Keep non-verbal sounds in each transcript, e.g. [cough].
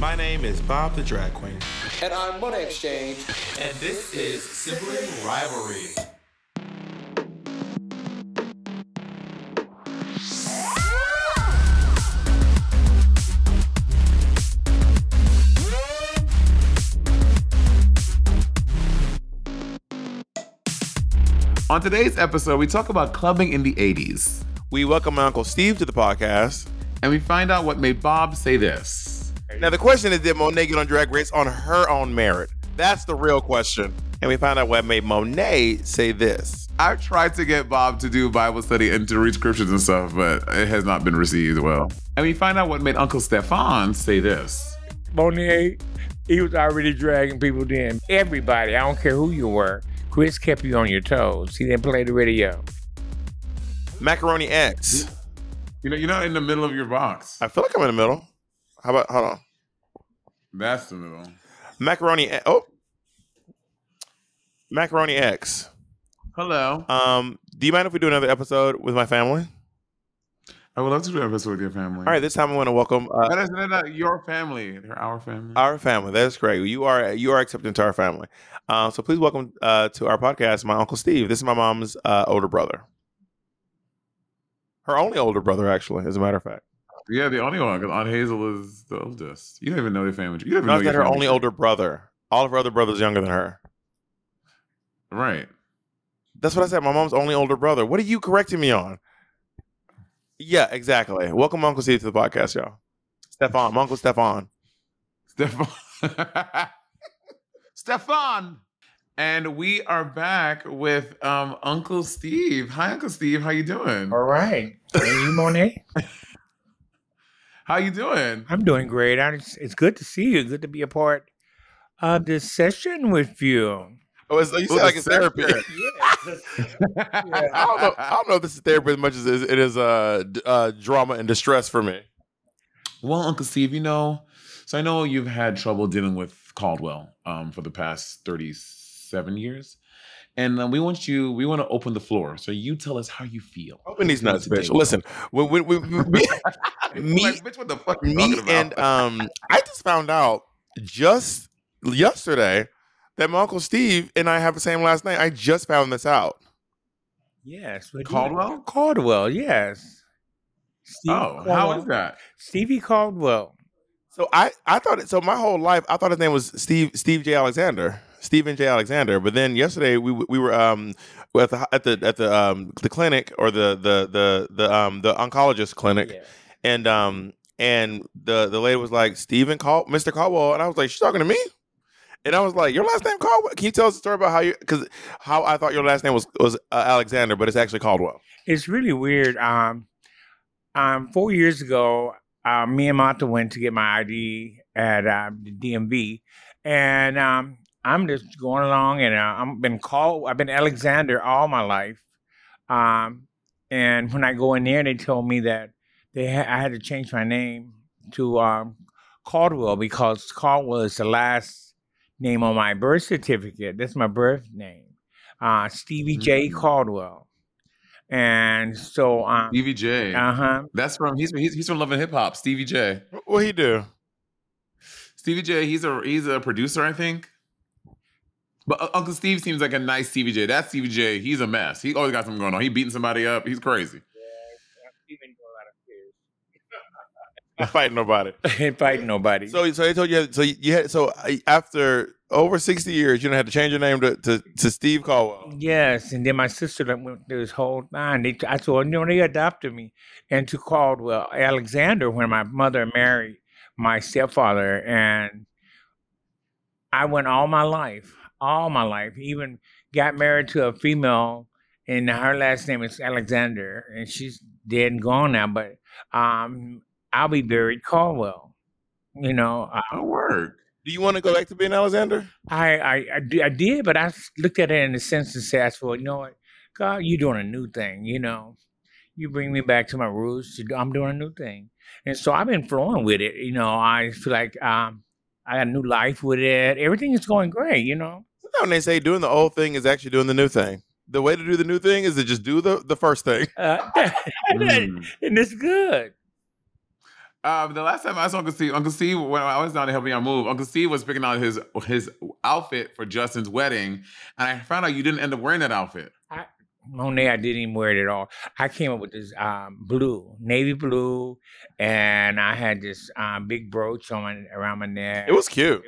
My name is Bob the Drag Queen. And I'm Monet X Change. And this is Sibling Rivalry. On today's episode, we talk about clubbing in the 80s. We welcome my Uncle Steve to the podcast. And we find out what made Bob say this. Now, the question is Did Monet get on Drag Race on her own merit? That's the real question. And we find out what made Monet say this. I tried to get Bob to do Bible study and to read scriptures and stuff, but it has not been received well. And we find out what made Uncle Stefan say this. Monet, he was already dragging people then. Everybody, I don't care who you were, Chris kept you on your toes. He didn't play the radio. Macaroni X. You know, you're not in the middle of your box. I feel like I'm in the middle. How about hold on? That's the middle. Macaroni. Oh, Macaroni X. Hello. Um, do you mind if we do another episode with my family? I would love to do an episode with your family. All right, this time I want to welcome. Uh, that is not your family. They're our family. Our family. That's great. You are you are accepted into our family. Uh, so please welcome uh, to our podcast my uncle Steve. This is my mom's uh, older brother. Her only older brother, actually, as a matter of fact. Yeah, the only one because Aunt Hazel is the oldest. You don't even know their family. You don't even no, know that her only tree. older brother. All of her other brothers younger than her. Right. That's what I said. My mom's only older brother. What are you correcting me on? Yeah, exactly. Welcome, Uncle Steve, to the podcast, y'all. Stefan, my Uncle Stefan. Stefan. [laughs] Stefan. And we are back with um, Uncle Steve. Hi, Uncle Steve. How you doing? All right. And you, Monet? [laughs] How you doing? I'm doing great. I, it's, it's good to see you. Good to be a part of this session with you. Oh, it's, you sound like it's therapy. [laughs] Yeah. I don't know. I don't know if this is therapy as much as it is uh, uh, drama and distress for me. Well, Uncle Steve, you know, so I know you've had trouble dealing with Caldwell um, for the past 37 years. And uh, we want you, we want to open the floor. So you tell us how you feel. Open these nuts, Today. bitch. Listen, when, when, when, when- [laughs] me, me, Like, bitch, what the fuck me and um, I just found out just yesterday that my uncle Steve and I have the same last name. I just found this out. Yes. we. Caldwell? Caldwell, yes. Steve oh, how Caldwell. is that? Stevie Caldwell. So I, I thought it, so my whole life I thought his name was Steve Steve J Alexander Stephen J Alexander but then yesterday we we were um at the at the at the um the clinic or the the the the um the oncologist clinic Yeah. and um and the the lady was like Stephen Cal Mr. Caldwell and I was like she's talking to me and I was like your last name Caldwell can you tell us a story about how you because how I thought your last name was was uh, Alexander but it's actually Caldwell It's really weird. Um, um, four years ago, uh, me and Martha went to get my ID at uh, the DMV, and um, I'm just going along, and uh, I've been called. I've been Alexander all my life, um, and when I go in there, they told me that they ha- I had to change my name to um, Caldwell because Caldwell is the last name on my birth certificate. That's my birth name, uh, Stevie J. Mm. Caldwell. And so, um, Stevie J. uh huh. That's from he's he's, he's from Love and Hip Hop. Stevie J. what he do Stevie J. He's a he's a producer, I think. But uh, Uncle Steve seems like a nice Stevie J. That Stevie J. He's a mess. He always got something going on. He beating somebody up. He's crazy. not [laughs] fighting nobody [laughs] Ain't fighting nobody. So, so they told you. So you had. So after over sixty years, you don't have to change your name to, to, to Steve Caldwell. yes, and then my sister that went through this whole thing. They, I told you know they adopted me into Caldwell Alexander when my mother married my stepfather, and I went all my life, all my life, even got married to a female, and her last name is Alexander, and she's dead and gone now. But um, I'll be buried Caldwell. You know, uh, Oh, work. Do you want to go back to being Alexander? I, I, I, I did, but I looked at it in the sense and I said, well, you know what, God, you're doing a new thing, you know. You bring me back to my roots. I'm doing a new thing. And so I've been flowing with it. You know, I feel like um, I got a new life with it. Everything is going great, you know. When they say doing the old thing is actually doing the new thing. The way to do the new thing is to just do the, the first thing. Uh, [laughs] Mm. and it's good. Um, the last time I saw Uncle Steve, Uncle Steve, when I was down to help me on move, Uncle Steve was picking out his his outfit for Justin's wedding, and I found out you didn't end up wearing that outfit. I, Monet, I didn't even wear it at all. I came up with this um, blue, navy blue, and I had this um, big brooch on my, around my neck. It was cute.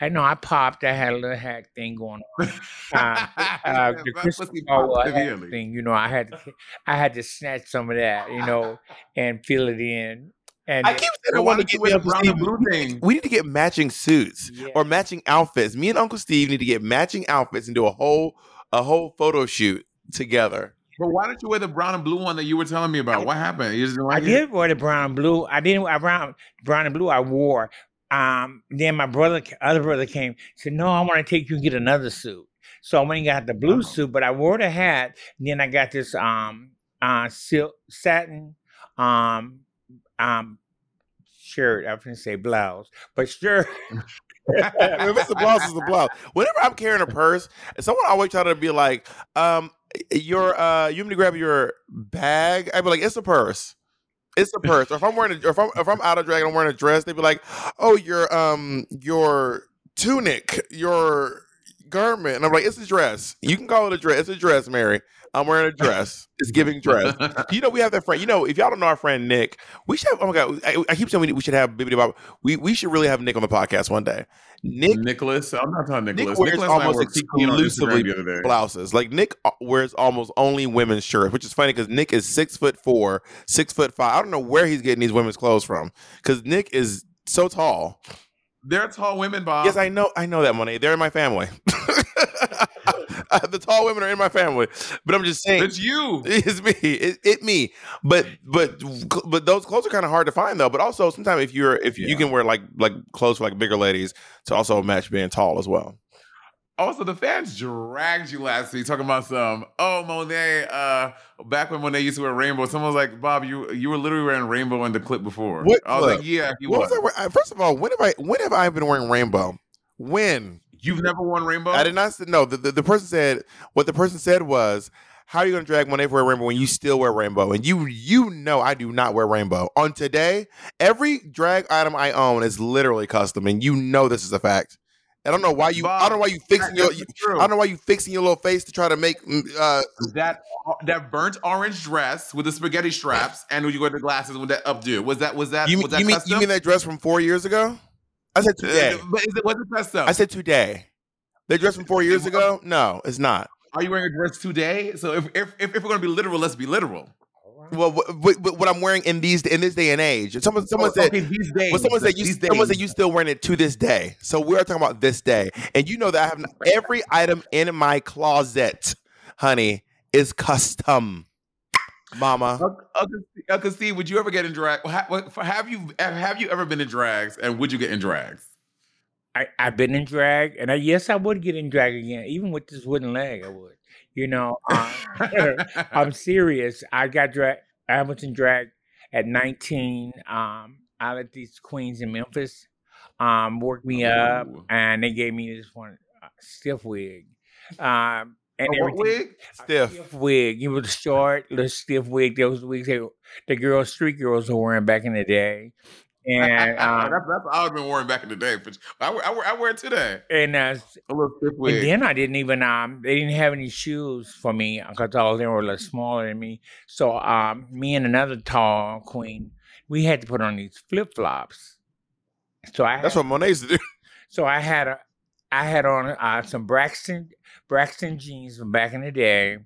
I know I popped. I had a little hack thing going on. Uh, [laughs] uh, the pussy Christmas popped Ball thing, you know, I had to, I had to snatch some of that, you know, and fill it in. And I keep saying I want to get wear me the brown and blue thing? We need to get matching suits Yeah. or matching outfits. Me and Uncle Steve need to get matching outfits and do a whole a whole photo shoot together. But why don't you wear the brown and blue one that you were telling me about? what happened? You just didn't I it? did wear the brown and blue. I didn't. I brown, brown and blue. I wore. Um, then my brother, other brother came. Said, "No, I want to take you and get another suit." So I went and got the blue Oh. suit, but I wore the hat. And then I got this um uh silk satin um um shirt. I was gonna say blouse, but shirt. [laughs] if it's a blouse, it's a blouse. Whenever I'm carrying a purse, someone always try to be like, um, your uh you want me to grab your bag? I'd be like, it's a purse. It's a purse. Or if I'm wearing a, if I'm if I'm out of drag and I'm wearing a dress, they'd be like, Oh, your um your tunic, your garment. And I'm like, it's a dress. You can call it a dress. It's a dress, Mary. I'm wearing a dress. It's giving dress. [laughs] You know, we have that friend. You know, if y'all don't know our friend Nick, we should have. Oh my god, I, I keep saying we, we should have Bibbidi Bob. We we should really have Nick on the podcast one day. Nick Nicholas, I'm not talking Nicholas. wears Nicholas almost were peeking on Instagram exclusively the other day. blouses. Like Nick uh, wears almost only women's shirts, which is funny because Nick is six foot four, six foot five. I don't know where he's getting these women's clothes from because Nick is so tall. They're tall women, Bob. yes, I know. I know that money. They're in my family. [laughs] [laughs] the tall women are in my family, but I'm just saying. It's you. It's me. It, it me. But but but those clothes are kind of hard to find though. But also sometimes if you're if you can wear like like clothes for like bigger ladies to also match being tall as well. Also, the fans dragged you last week talking about some. Oh, Monet. Uh, back when Monet used to wear rainbow, someone was like, "Bob, you you were literally wearing rainbow in the clip before." What I was clip? like, "Yeah, What was." was I- First of all, when have I when have I been wearing rainbow? When You've never worn rainbow. I did not say no. The, the, the person said what the person said was, "How are you going to drag Monet for a rainbow when you still wear rainbow?" And you you know I do not wear rainbow. On today, every drag item I own is literally custom, and you know this is a fact. I don't know why you. I don't know why you fixing your. I don't know why you fixing your little face to try to make. mm, Uh, that that burnt orange dress with the spaghetti straps and when you wear the glasses with that updo. Was that was that you, was that you mean you mean that dress from four years ago? I said today. but is it was it custom? I said today. The dress from four years ago? No, it's not. Are you wearing a dress today? So if if, if, we're gonna be literal, let's be literal. Well, what, what, what I'm wearing in these in this day and age. Someone someone Oh, said. okay, these days. Well, someone said you. Someone said you still wearing it to this day. So we are talking about this day, and you know that I have every item in my closet, honey, is custom. Mama, Uncle, Uncle Steve- would you ever get in drag? Have you have you ever been in drags? And would you get in drags? I, I've been in drag, and I, yes, I would get in drag again, even with this wooden leg. I would. You know, um, [laughs] I'm serious. I got drag. I was in drag at 19. Um, out at these queens in Memphis. Um, worked me up, and they gave me this one uh, stiff wig. Um, and A what wig? a Stiff. wig. You was short, little stiff wig. Those wigs they, the girls, street girls were wearing back in the day. And [laughs] um, that's, that's what I would have been wearing back in the day. But I wear, I wear, I wear it today. and uh, A little stiff And wig. then I didn't even um they didn't have any shoes for me because all of them were a little smaller than me. So um me and another tall queen, we had to put on these flip flops. So I that's had, what Monet's do. so I had a I had on uh, some Braxton Braxton jeans from back in the day,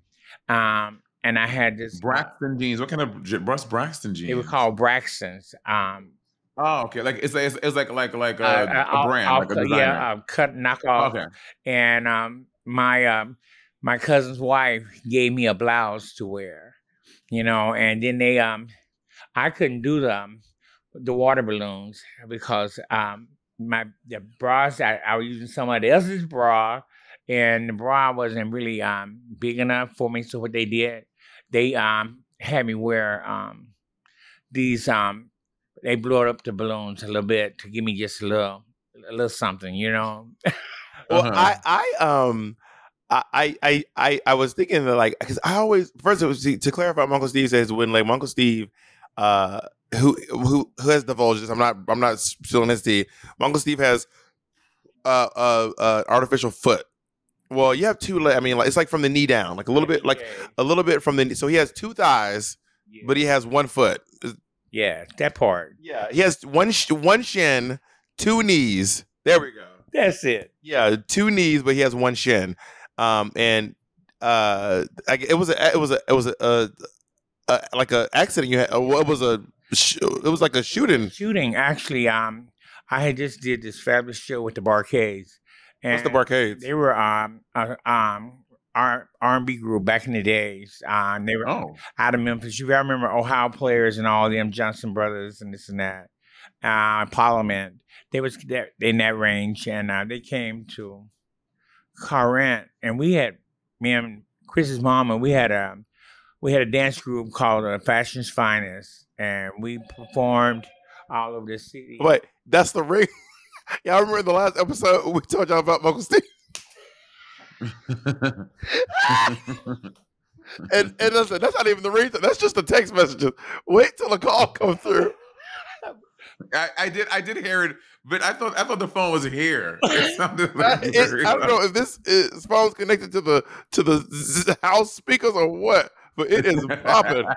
um and I had this Braxton jeans. What kind of what's Braxton jeans? They were called Braxtons. Um, Oh, okay. Like it's it's, it's like like like a, uh, a I'll- brand, I'll like a designer. yeah, uh, cut knockoff. okay. and um, my um, my cousin's wife gave me a blouse to wear, you know, and then they um, I couldn't do the um, the water balloons because um, my the bras I, I was using somebody else's bra, and the bra wasn't really um big enough for me. So what they did, they um had me wear um these um they blew up the balloons a little bit to give me just a little a little something, you know. [laughs] Well, Uh-huh. I, I, um, I, I, I, I, I was thinking that like because I always first it was to clarify. My Uncle Steve says wooden leg. Uncle Steve, uh, who who who has divulged this. I'm not I'm not spilling his tea. My Uncle Steve has uh uh, uh artificial foot. Well, you have two. le- I mean, like it's like from the knee down, like a little bit, like a little bit from the. knee. So he has two thighs, yeah. but he has one foot. yeah, that part. Yeah, he has one sh- one shin, two knees. There we go. That's it. Yeah, two knees, but he has one shin. Um, and uh, I, it was a it was a it was a, a, a like a accident. You had uh, it was a sh- it was like a shooting. Shooting actually. Um, I had just did this fabulous show with the Bar-Kays. And What's the Bar-Kays? They were um uh, um R and B group back in the days. Um, they were Oh, out of Memphis. You gotta remember Ohio players and all them Johnson brothers and this and that. Uh, Parliament. They was that in that range, and uh, they came to Corinth, and we had me and Chris's mom, and we had a we had a dance group called uh, Fashion's Finest, and we performed all over the city. Wait, that's the ring. [laughs] Y'all remember in the last episode we told y'all about Uncle Steve? [laughs] And and listen, that's not even the reason. That's just the text messages. Wait till the call comes through. I, I did I did hear it, but I thought I thought the phone was here. [laughs] It sounded like That is- I don't know if this is phone's connected to the to the house speakers or what, but it is popping. [laughs]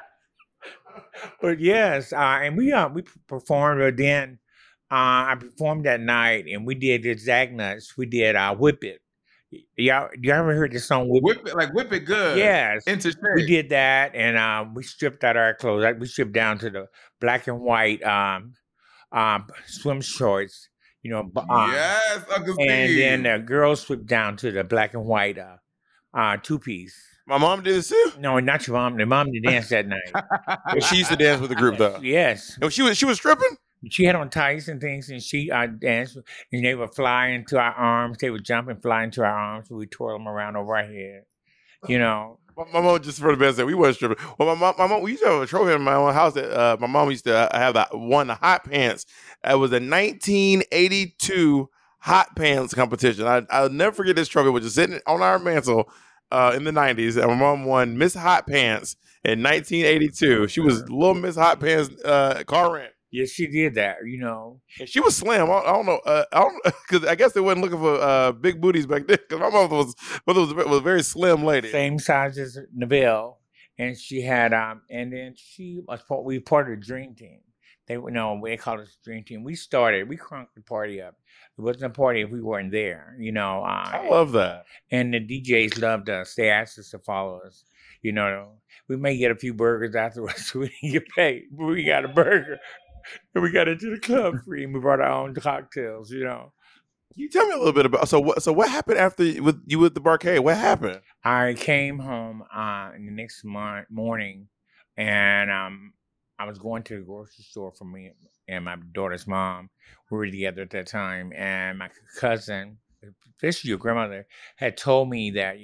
But yes, uh, and we uh, we performed. But then uh, I performed that night, and we did the Zagnuts. We did uh, Whip It. Y'all, y'all ever heard the song Whip, whip it like whip it good. Yes, Into shape. we did that, and uh, we stripped out our clothes. Like, We stripped down to the black and white um, um, swim shorts. You know, b- uh, yes, Uncle Steve. and then the girls stripped down to the black and white uh, uh, two piece. My mom did this too. No, not your mom. The mom did dance that night. But [laughs] she used to dance with the group though. [laughs] Yes, And she was she was stripping. She had on tights and things, and she I danced, and they would fly into our arms. They would jump and fly into our arms. We twirl them around over our head. You [laughs] know, My, my mom just for the best that we weren't stripping. Well, my mom, my mom, we used to have a trophy in my own house that uh, my mom used to have that one the hot pants. It was a 1982 hot pants competition. I, I'll never forget this trophy. which is sitting on our mantle uh, in the 90s, and my mom won Miss Hot Pants in 1982. She was Little Miss Hot Pants uh, Corinth. Yes, she did that. You know, she was slim. I, I don't know. Uh, I don't [laughs] because I guess they wasn't looking for uh, big booties back then. Because my mother was mother was, was a very slim lady. same size as Neville, and she had um, and then she was part. We part of the dream team. They no, they called us the dream team. We started. We cranked the party up. It wasn't a party if we weren't there. You know, uh, I love that. and the DJs loved us. They asked us to follow us. You know, we may get a few burgers afterwards. so [laughs] we didn't get paid, but we got a burger. And we got into the club free, and we brought our own cocktails. You know, Can you tell me a little bit about so what so what happened after you- with you with the Bar-Kay? What happened? I came home uh, in the next mon- morning, and um, I was going to the grocery store for me and my daughter's mom. We were together at that time, and my cousin, especially your grandmother, had told me that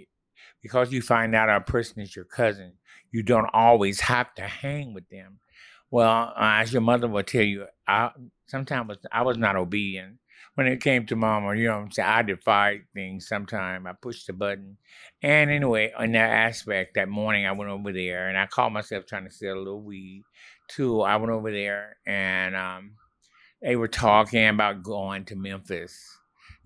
because you find out a person is your cousin, you don't always have to hang with them. Well, as your mother will tell you, I sometimes I was not obedient when it came to mama. You know what I'm saying? I defied things sometimes. I pushed the button. And anyway, on that aspect, that morning I went over there and I caught myself trying to sell a little weed. Too, I went over there and um, they were talking about going to Memphis.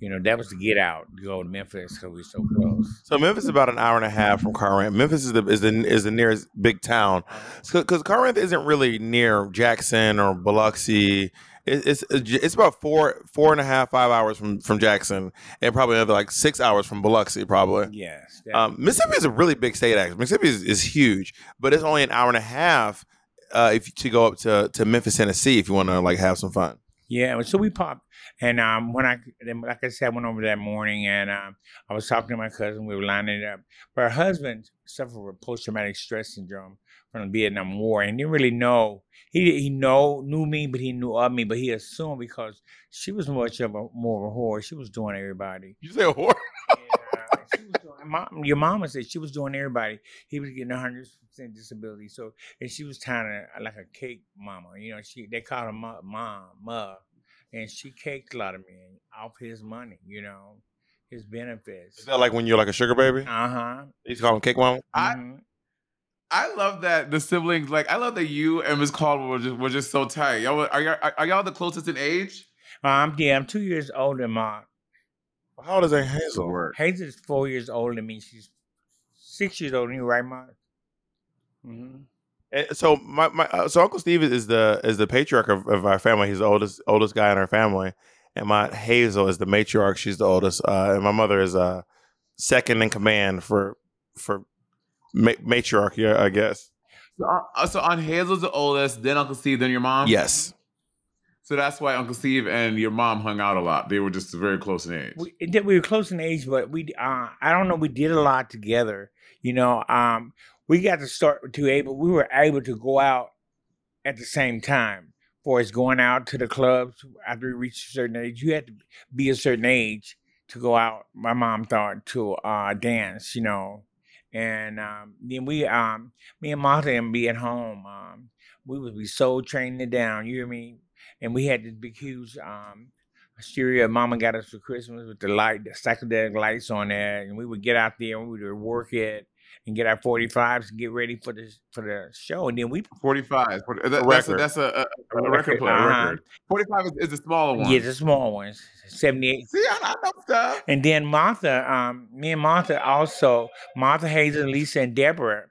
You know, that was to get out, to go to Memphis because we're so close. So Memphis is about an hour and a half from Corinth. Memphis is the is the is the nearest big town because Corinth isn't really near Jackson or Biloxi. It, it's it's about four four and a half five hours from from Jackson and probably another like six hours from Biloxi probably. Yes. Um, Mississippi is a really big state. Actually, Mississippi is, is huge, but it's only an hour and a half uh, if to go up to to Memphis, Tennessee, if you want to like have some fun. Yeah, so we popped, and um, when I, like I said, I went over that morning, and um, I was talking to my cousin. We were lining it up, but her husband suffered with post traumatic stress syndrome from the Vietnam War, and didn't really know. He he know knew me, but he knew of me, but he assumed because she was much of a more of a whore. She was doing everybody. You say a whore? Yeah, she was doing, mom, your mama said she was doing everybody. He was getting a hundred percent disability. So and she was kind of like a cake mama. You know, she they called her ma, mom, ma, and she caked a lot of men off his money. You know, his benefits. Is that like when you're like a sugar baby? Uh huh. He's calling to call them cake mama. I- I love that the siblings like I love that you and Miss Caldwell were just were just so tight. Y'all were- are y'all are, are y'all the closest in age? Um, yeah, I'm two years older than Ma. How old is Aunt Hazel? Word. Hazel's four years older than me. She's six years older than you, right, Ma? Mm-hmm. And so my, my uh, so Uncle Steve is the is the patriarch of, of our family. He's the oldest oldest guy in our family, and my Aunt Hazel is the matriarch. She's the oldest, uh, and my mother is uh, second in command for for ma- matriarch. I guess. So, uh, so Aunt Hazel's the oldest, then Uncle Steve, then your mom. Yes. So that's why Uncle Steve and your mom hung out a lot. They were just very close in age. we, we were close in age, but we uh, I don't know we did a lot together. You know, um, we got to start to able we were able to go out at the same time. For us going out to the clubs after we reached a certain age, you had to be a certain age to go out. My mom thought to uh, dance, you know, and um, then we um, me and Martha and be at home. Um, we would be so training it down. You hear me? And we had this big huge um, stereo mama got us for Christmas with the light, the psychedelic lights on there, and we would get out there and we would work it and get our 45s and get ready for the for the show. And then we 45. That, A that's a, record. that's a, a, a A record record, player. uh-huh. Record. 45 is, is the smaller one. get the small ones, 78. See, I, I know stuff. And then Martha, um, me and Martha also, Martha Hayes and Lisa, and Deborah,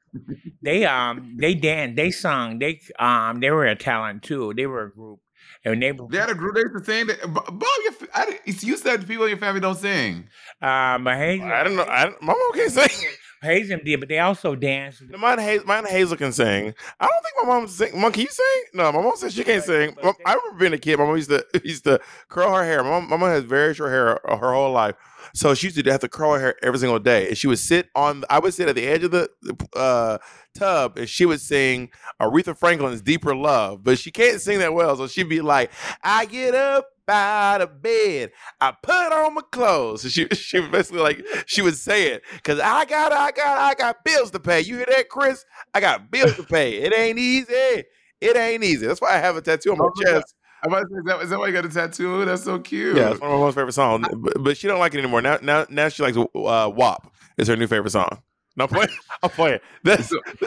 they um they danced, they sung, they um they were a talent too. They were a group. And they were They had a group. They used to sing. That, Bob, your, f- I, you said people in your family don't sing. um but Hazel I don't know. I don't, my mom can't sing. [laughs] Hazel did, but they also danced. Mine, Hazel, mine Hazel can sing. I don't think my mom sing. Mom, can you sing? No, my mom says she can't sing. Mom- I remember being a kid. My mom used to [laughs] used to curl her hair. My mom, my mom has very short hair her her whole life, so she used to have to curl her hair every single day. And she would sit on. I would sit at the edge of the uh, tub, and she would sing Aretha Franklin's "Deeper Love," but she can't sing that well. So she'd be like, "I get up." Out of bed, I put on my clothes. [laughs] She she basically like she would say it because I got I got I got bills to pay. You hear that, Chris? I got bills to pay. It ain't easy. It ain't easy. That's why I have a tattoo on my Oh, chest. To say, is that, is that why you got a tattoo? That's so cute. Yeah, it's one of my most favorite songs. But, but she don't like it anymore. Now now now she likes uh, WAP. Is her new favorite song. No, I'm playing. [laughs] I'm playing. That's, [laughs]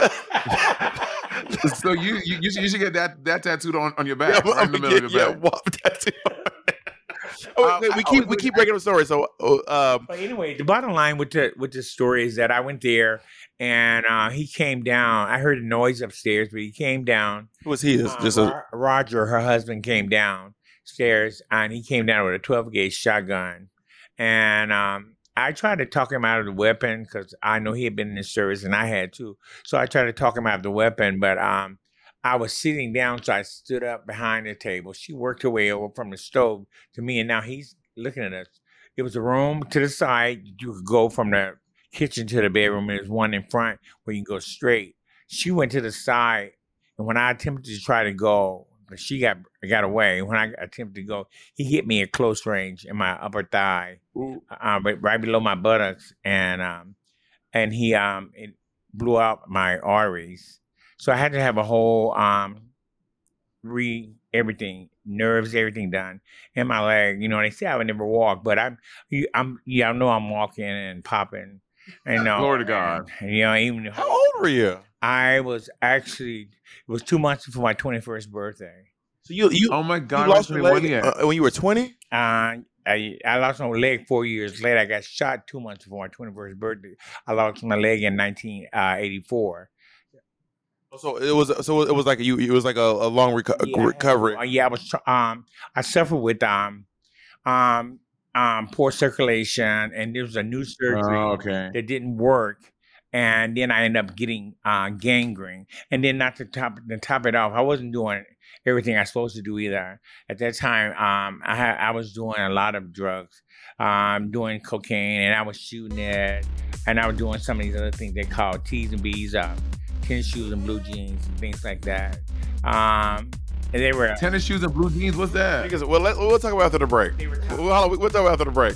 So- [laughs] so you, you you should you should get that that tattooed on, on your yeah, back, right in the middle of your yeah, back. WAP tattoo. [laughs] oh, Uh, wait, we keep we keep breaking the story. So, uh, um, But anyway, the bottom line with the with this story is that I went there and uh, he came down. I heard a noise upstairs, but he came down. who was he? Just, Uh, just a, Roger, her husband, came downstairs and he came down with a 12 gauge shotgun. And um, I tried to talk him out of the weapon because I know he had been in the service and I had too. So I tried to talk him out of the weapon, but um, I was sitting down, so I stood up behind the table. She worked her way over from the stove to me, and now he's looking at us. It was a room to the side. You could go from the kitchen to the bedroom. There's one in front where you can go straight. She went to the side, and when I attempted to try to go, but she got got away. When I attempted to go, he hit me at close range in my upper thigh, uh, right, right below my buttocks, and um, and he um, it blew out my arteries. So I had to have a whole um, re everything, nerves, everything done in my leg. You know, they say I would never walk, but I'm, I'm, yeah, I know I'm walking and popping. You know, Glory to God. and, you know, even how old were you? I was actually it was two months before my twenty first birthday. So you you, Oh my you God! lost I your leg uh, when you were twenty. Uh, I I lost my leg four years later. I got shot two months before my twenty first birthday. I lost my leg in nineteen eighty four. So it was so it was like you it was like a, a long reco- recovery. Uh, yeah, I was tr- um I suffered with um um um poor circulation and there was a new surgery Oh, okay. that didn't work. And then I ended up getting uh, gangrene. And then not to top to top it off, I wasn't doing everything I was supposed to do either. At that time, um, I had, I was doing a lot of drugs, um, doing cocaine, and I was shooting it, and I was doing some of these other things they call T's and B's, uh, tennis shoes and blue jeans and things like that. Um, and they were Tennis shoes and blue jeans. What's that? Because well, let, we'll talk about after the break. they were We'll, we'll talk about after the break.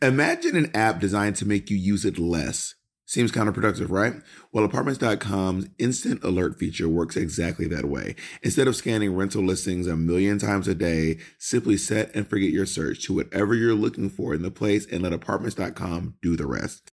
Imagine an app designed to make you use it less. Seems counterproductive, right? Well, apartments.com's instant alert feature works exactly that way. Instead of scanning rental listings a million times a day, simply set and forget your search to whatever you're looking for in the place and let apartments.com do the rest.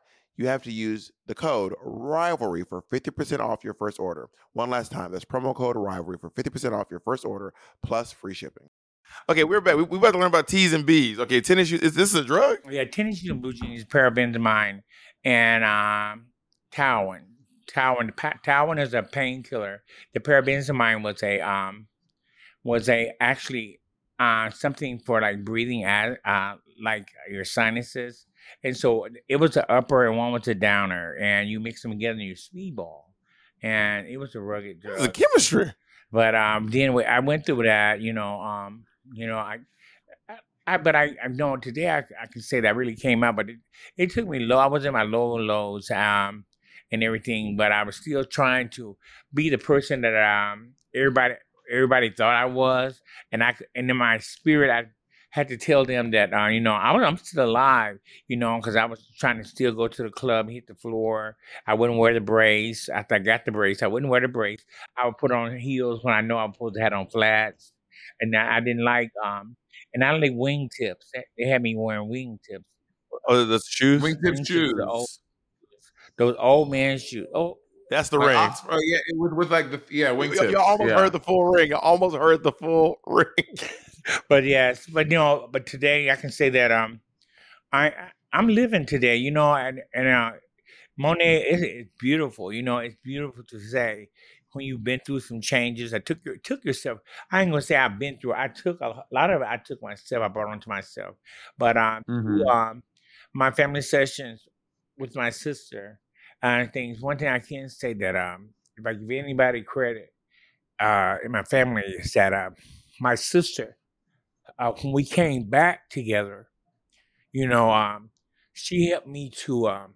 you have to use the code rivalry for 50% off your first order. One last time, that's promo code rivalry for 50% off your first order plus free shipping. Okay, we're back. We, we about to learn about T's and B's. Okay, tennis shoes. Is this a drug? Yeah, tennis shoes and blue jeans, pyribenzamine, and um, Talwin. Talwin. Pa- Talwin is a painkiller. The pyribenzamine was a um, was a actually uh, something for like breathing as uh, like your sinuses. And so it was an upper and one was a downer, and you mix them together and you speedball. And it was a rugged drug. The chemistry. But um, then we- I went through that, you know, um, you know, I, I, I but I, I know today I, I can say that really came out, but it, it took me low. I was in my low lows, um, and everything, but I was still trying to be the person that um everybody everybody thought I was, and I and in my spirit I had to tell them that uh, you know I was, I'm still alive, you know, because I was trying to still go to the club, hit the floor. I wouldn't wear the brace after I got the brace. I wouldn't wear the brace. I would put on heels when I know I'm supposed to have on flats, and I, I didn't like um and I didn't like wingtips. They- They had me wearing wingtips. Oh, that's shoes. Wingtip Wingtips, shoes. the old- Those old man shoes. Oh, That's the Like ring. Oxford- yeah, with, with like the yeah Y- wingtips. you almost yeah. heard the full ring. I almost heard the full [laughs] ring. But yes, but you know, but today I can say that um, I I'm living today, you know, and and uh, Monet is it's beautiful, you know, it's beautiful to say when you've been through some changes. I took your took yourself. I ain't gonna say I've been through. I took a lot of it. I took myself. I brought onto myself, but um, Mhm. um, my family sessions with my sister and things. One thing I can say that um, if I give anybody credit uh, in my family is that uh, my sister, uh, when we came back together, you know, um, she helped me to um,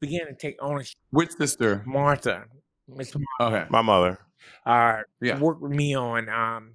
begin to take ownership. Which sister? Martha, Miss Martha, Okay. My mother. uh, Yeah. worked with me on um,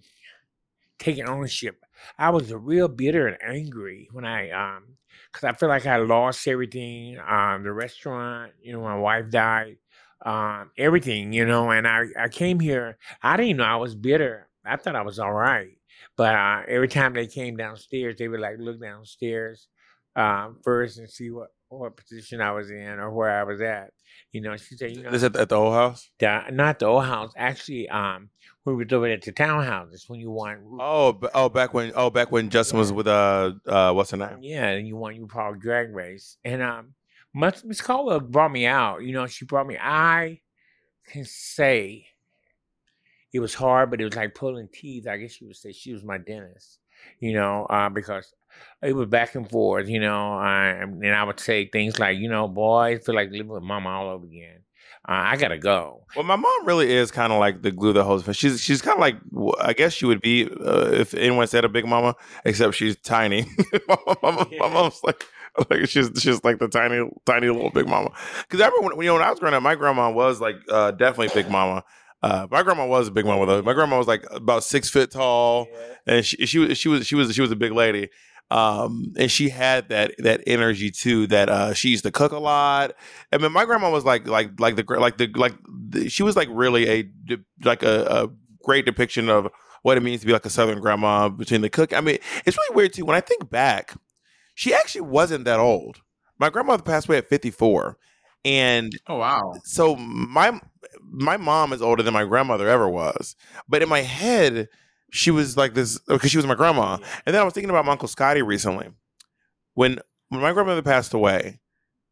taking ownership. I was real bitter and angry when I, um, because I feel like I lost everything. Um, the restaurant, you know, my wife died, um, everything, you know, and I, I came here. I didn't know I was bitter. I thought I was all right, but uh, every time they came downstairs, they would like look downstairs um, first and see what what position I was in or where I was at. You know, she said, you know, This at, at the old house. the, not the old house. Actually, um, we were doing it to townhouses when you want. Oh, b- oh, back when, oh, back when Justin was with uh, uh, what's her name? Yeah, and you want you probably drag race. And um Miss Caldwell brought me out. You know, she brought me I can say it was hard, but it was like pulling teeth. I guess you would say she was my dentist, you know, uh, because it was back and forth, you know. Uh, and I would say things like, you know, boy, I feel like living with mama all over again. Uh, I gotta go. Well, my mom really is kind of like the glue that holds. She's she's kind of like I guess she would be uh, if anyone said a big mama, except she's tiny. [laughs] my, my mom's like like she's she's like the tiny tiny little big mama. Because I remember when you know when I was growing up, my grandma was like uh, definitely big mama. Uh, my grandma was a big one with though. My grandma was like about six foot tall, and she she was she was she was she was a big lady. Um, and she had that that energy too. That uh, she used to cook a lot. I mean, my grandma was like like like the like the like the, she was like really a like a, a great depiction of what it means to be like a southern grandma between the cook. I mean, it's really weird too when I think back. She actually wasn't that old. My grandmother passed away at fifty four, and Oh wow. so my my mom is older than my grandmother ever was. But in my head, she was like this oh, because she was my grandma. And then I was thinking about my Uncle Scotty recently. When when my grandmother passed away,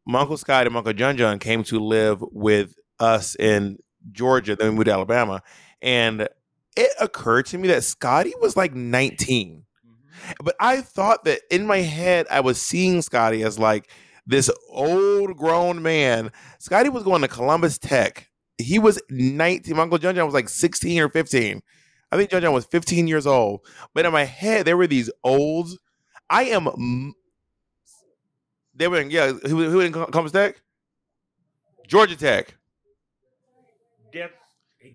my Uncle Scotty and my Uncle John John came to live with us in Georgia, then we moved to Alabama. And it occurred to me that Scotty was like 19. Mm-hmm. But I thought that in my head, I was seeing Scotty as like this old grown man. Scotty was going to Columbus Tech. He was 19. My Uncle John John was like 16 or 15. I think John John was 15 years old. But in my head, there were these old. I am. They were in, yeah, who, who in Columbus Tech? Georgia Tech.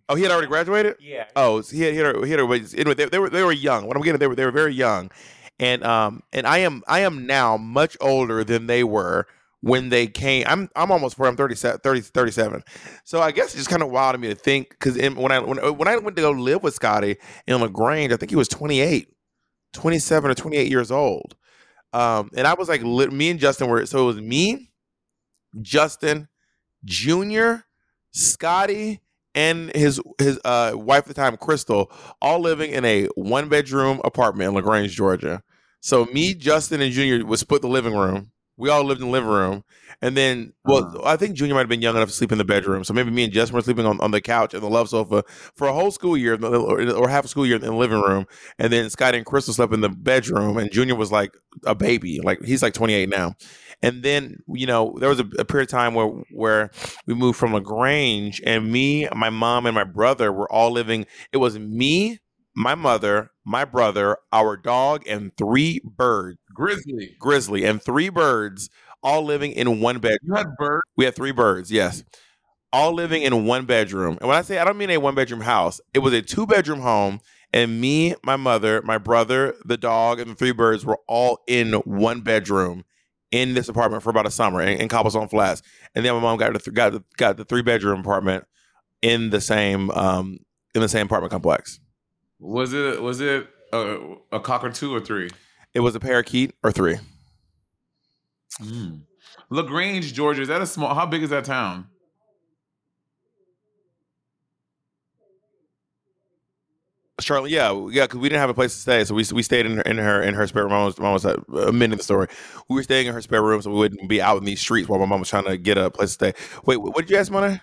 Oh, he had already graduated? Yeah. Oh, so he had, he had, he had anyway. They, they were they were young. What I'm getting, they were they were very young, and um and I am I am now much older than they were when they came. I'm I'm almost 40. I'm 37, 30, 37. So I guess it's just kind of wild to me to think because when I when, when I went to go live with Scotty in Lagrange, I think he was 28, 27 or 28 years old. Um, and I was like, li- me and Justin were so it was me, Justin, Junior, Scotty, and his his uh, wife at the time, Crystal, all living in a one bedroom apartment in Lagrange, Georgia. So me, Justin, and Junior would split the living room. We all lived in the living room, and then well, Uh-huh. I think Junior might have been young enough to sleep in the bedroom. So maybe me and Justin were sleeping on, on the couch and the love sofa for a whole school year or, or half a school year in the living room, and then Scott and Crystal slept in the bedroom, and Junior was like a baby, like he's like 28 now. And then you know there was a, a period of time where where we moved from Lagrange, and me, my mom, and my brother were all living. It was me, my mother, my brother, our dog, and three birds, Grizzly. Grizzly, and three birds, all living in one bed. You had bird. We had three birds, yes, all living in one bedroom. And when I say I don't mean a one bedroom house, it was a two bedroom home. And me, my mother, my brother, the dog, and the three birds were all in one bedroom in this apartment for about a summer in, in Cobblestone Flats. And then my mom got the th- got the, got the three bedroom apartment in the same um in the same apartment complex. Was it was it a, a cocker two or three? It was a parakeet or three. Mm. Lagrange, Georgia. Is that a small? How big is that town? Charlotte, yeah, yeah, because we didn't have a place to stay, so we we stayed in her in her in her spare room. Mom was, mom was uh, amending the story. We were staying in her spare room, so we wouldn't be out in these streets while my mom was trying to get a place to stay. Wait, what did you ask, Monet?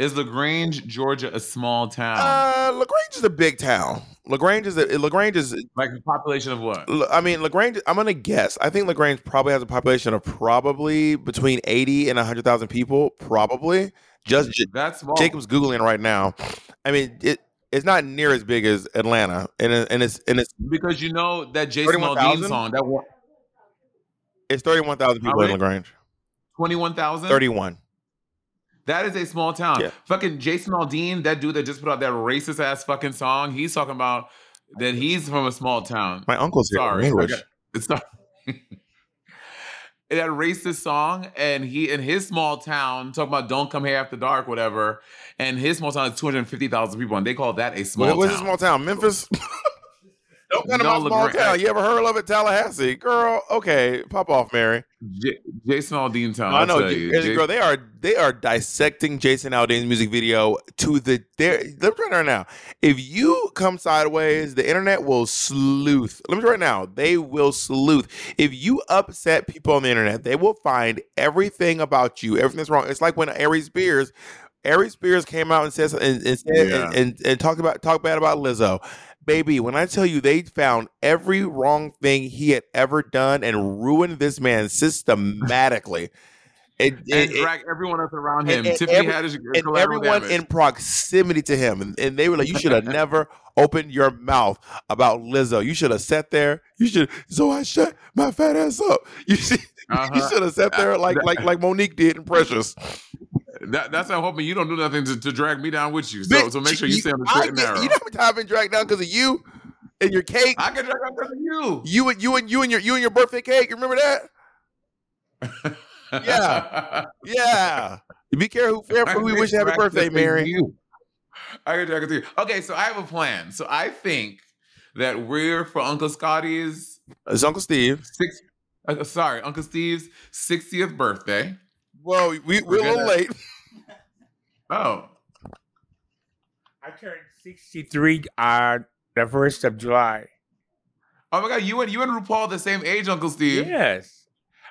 Is Lagrange, Georgia, a small town? Uh, Lagrange is a big town. Lagrange is a, Lagrange is. like a population of what? I mean, Lagrange. I'm gonna guess. I think Lagrange probably has a population of probably between eighty and hundred thousand people. Probably. Just That's small. Jacob's googling right now. I mean, it it's not near as big as Atlanta, and it, and it's and it's because you know that Jason Aldean 31,000? song that one it's thirty one thousand people in? Lagrange. twenty one thousand. Thirty one. That is a small town. Yeah. Fucking Jason Aldean, that dude that just put out that racist ass fucking song. He's talking about that he's from a small town. My uncle's here. Sorry. I got- it's [laughs] not. [laughs] that racist song, and he in his small town talking about "Don't come here after dark," whatever. And his small town is two hundred fifty thousand people, and they call that a small What, what's a small town? Memphis. [laughs] Don't come to my small town. You ever heard of it, Tallahassee, girl? Okay, pop off, Mary. J- Jason Aldean Town. I know, you. J- girl. They are they are dissecting Jason Aldean's music video to the. There, let me try it right now. If you come sideways, the internet will sleuth. Let me try right now. They will sleuth. If you upset people on the internet, they will find everything about you, everything that's wrong. It's like when Aries Spears. Aries Spears came out and says and, and said Yeah. and, and, and talked about talked bad about Lizzo. Baby, when I tell you they found every wrong thing he had ever done and ruined this man systematically. It, [laughs] and it- it- drag everyone else around him. and- Tiffany every- Haddish and everyone damage. in proximity to him, and, and they were like, "You should have [laughs] never opened your mouth about Lizzo. You should have sat there. You should." So I shut my fat ass up. [laughs] You should. Uh-huh. should have sat there like like like Mo'Nique did in Precious. That, that's I'm hoping you don't do nothing to, to drag me down with you. So, so make sure you stay on the straight and narrow. You know how many times I've been dragged down because of you and your cake. I can drag down because of you. You and you and you and your you and your birthday cake. You remember that? Yeah. [laughs] Yeah. Be careful, careful. We I wish you happy birthday, Mary. you. I can drag it to you. Okay, so I have a plan. So I think that we're for Uncle Scotty's It's Uncle Steve. six. Uh, sorry, Uncle Steve's 60th birthday. Well, we, we're a little gonna- late. Oh, I turned 63 on the 1st of July. oh my God! You and you and RuPaul the same age, Uncle Steve. Yes.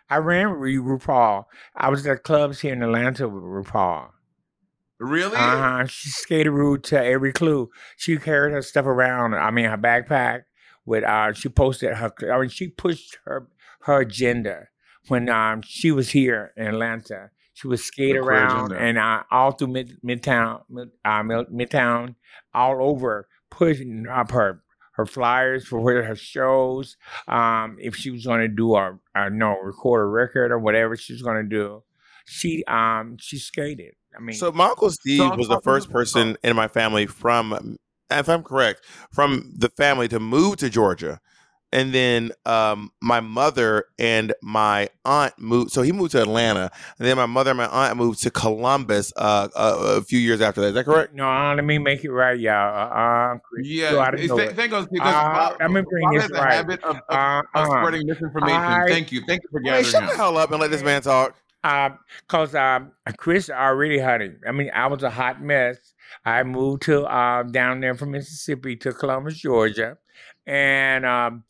I ran with RuPaul. I was at clubs here in Atlanta with RuPaul. Really? Uh huh. She skated route to every clue. She carried her stuff around. I mean, her backpack with. Uh, she posted her. I mean, she pushed her her agenda when um she was here in Atlanta. She would skate The around and uh, all through mid, midtown, mid, uh, midtown, all over, pushing up her her flyers for where her shows. Um, if she was going to do a, a no record a record or whatever she was going to do, she um she skated. I mean, So my uncle Steve on was the first person in my family from, if I'm correct, from the family to move to Georgia, and then um, my mother and my aunt moved. So he moved to Atlanta, and then my mother and my aunt moved to Columbus uh, a, a few years after that. Is that correct? No, uh, let me make it right, y'all. Uh, uh, Chris, Yeah, you oughta know th- it. thank us because Uh, Bob, let me bring this right. habit of, of, Uh, of uh, spreading misinformation. I- thank you, thank you for Wait, gathering shut the hell up and let this man talk. Um, cause um, Chris already hunting. I mean, I was a hot mess. I moved to um down there from Mississippi to Columbus, Georgia, and um,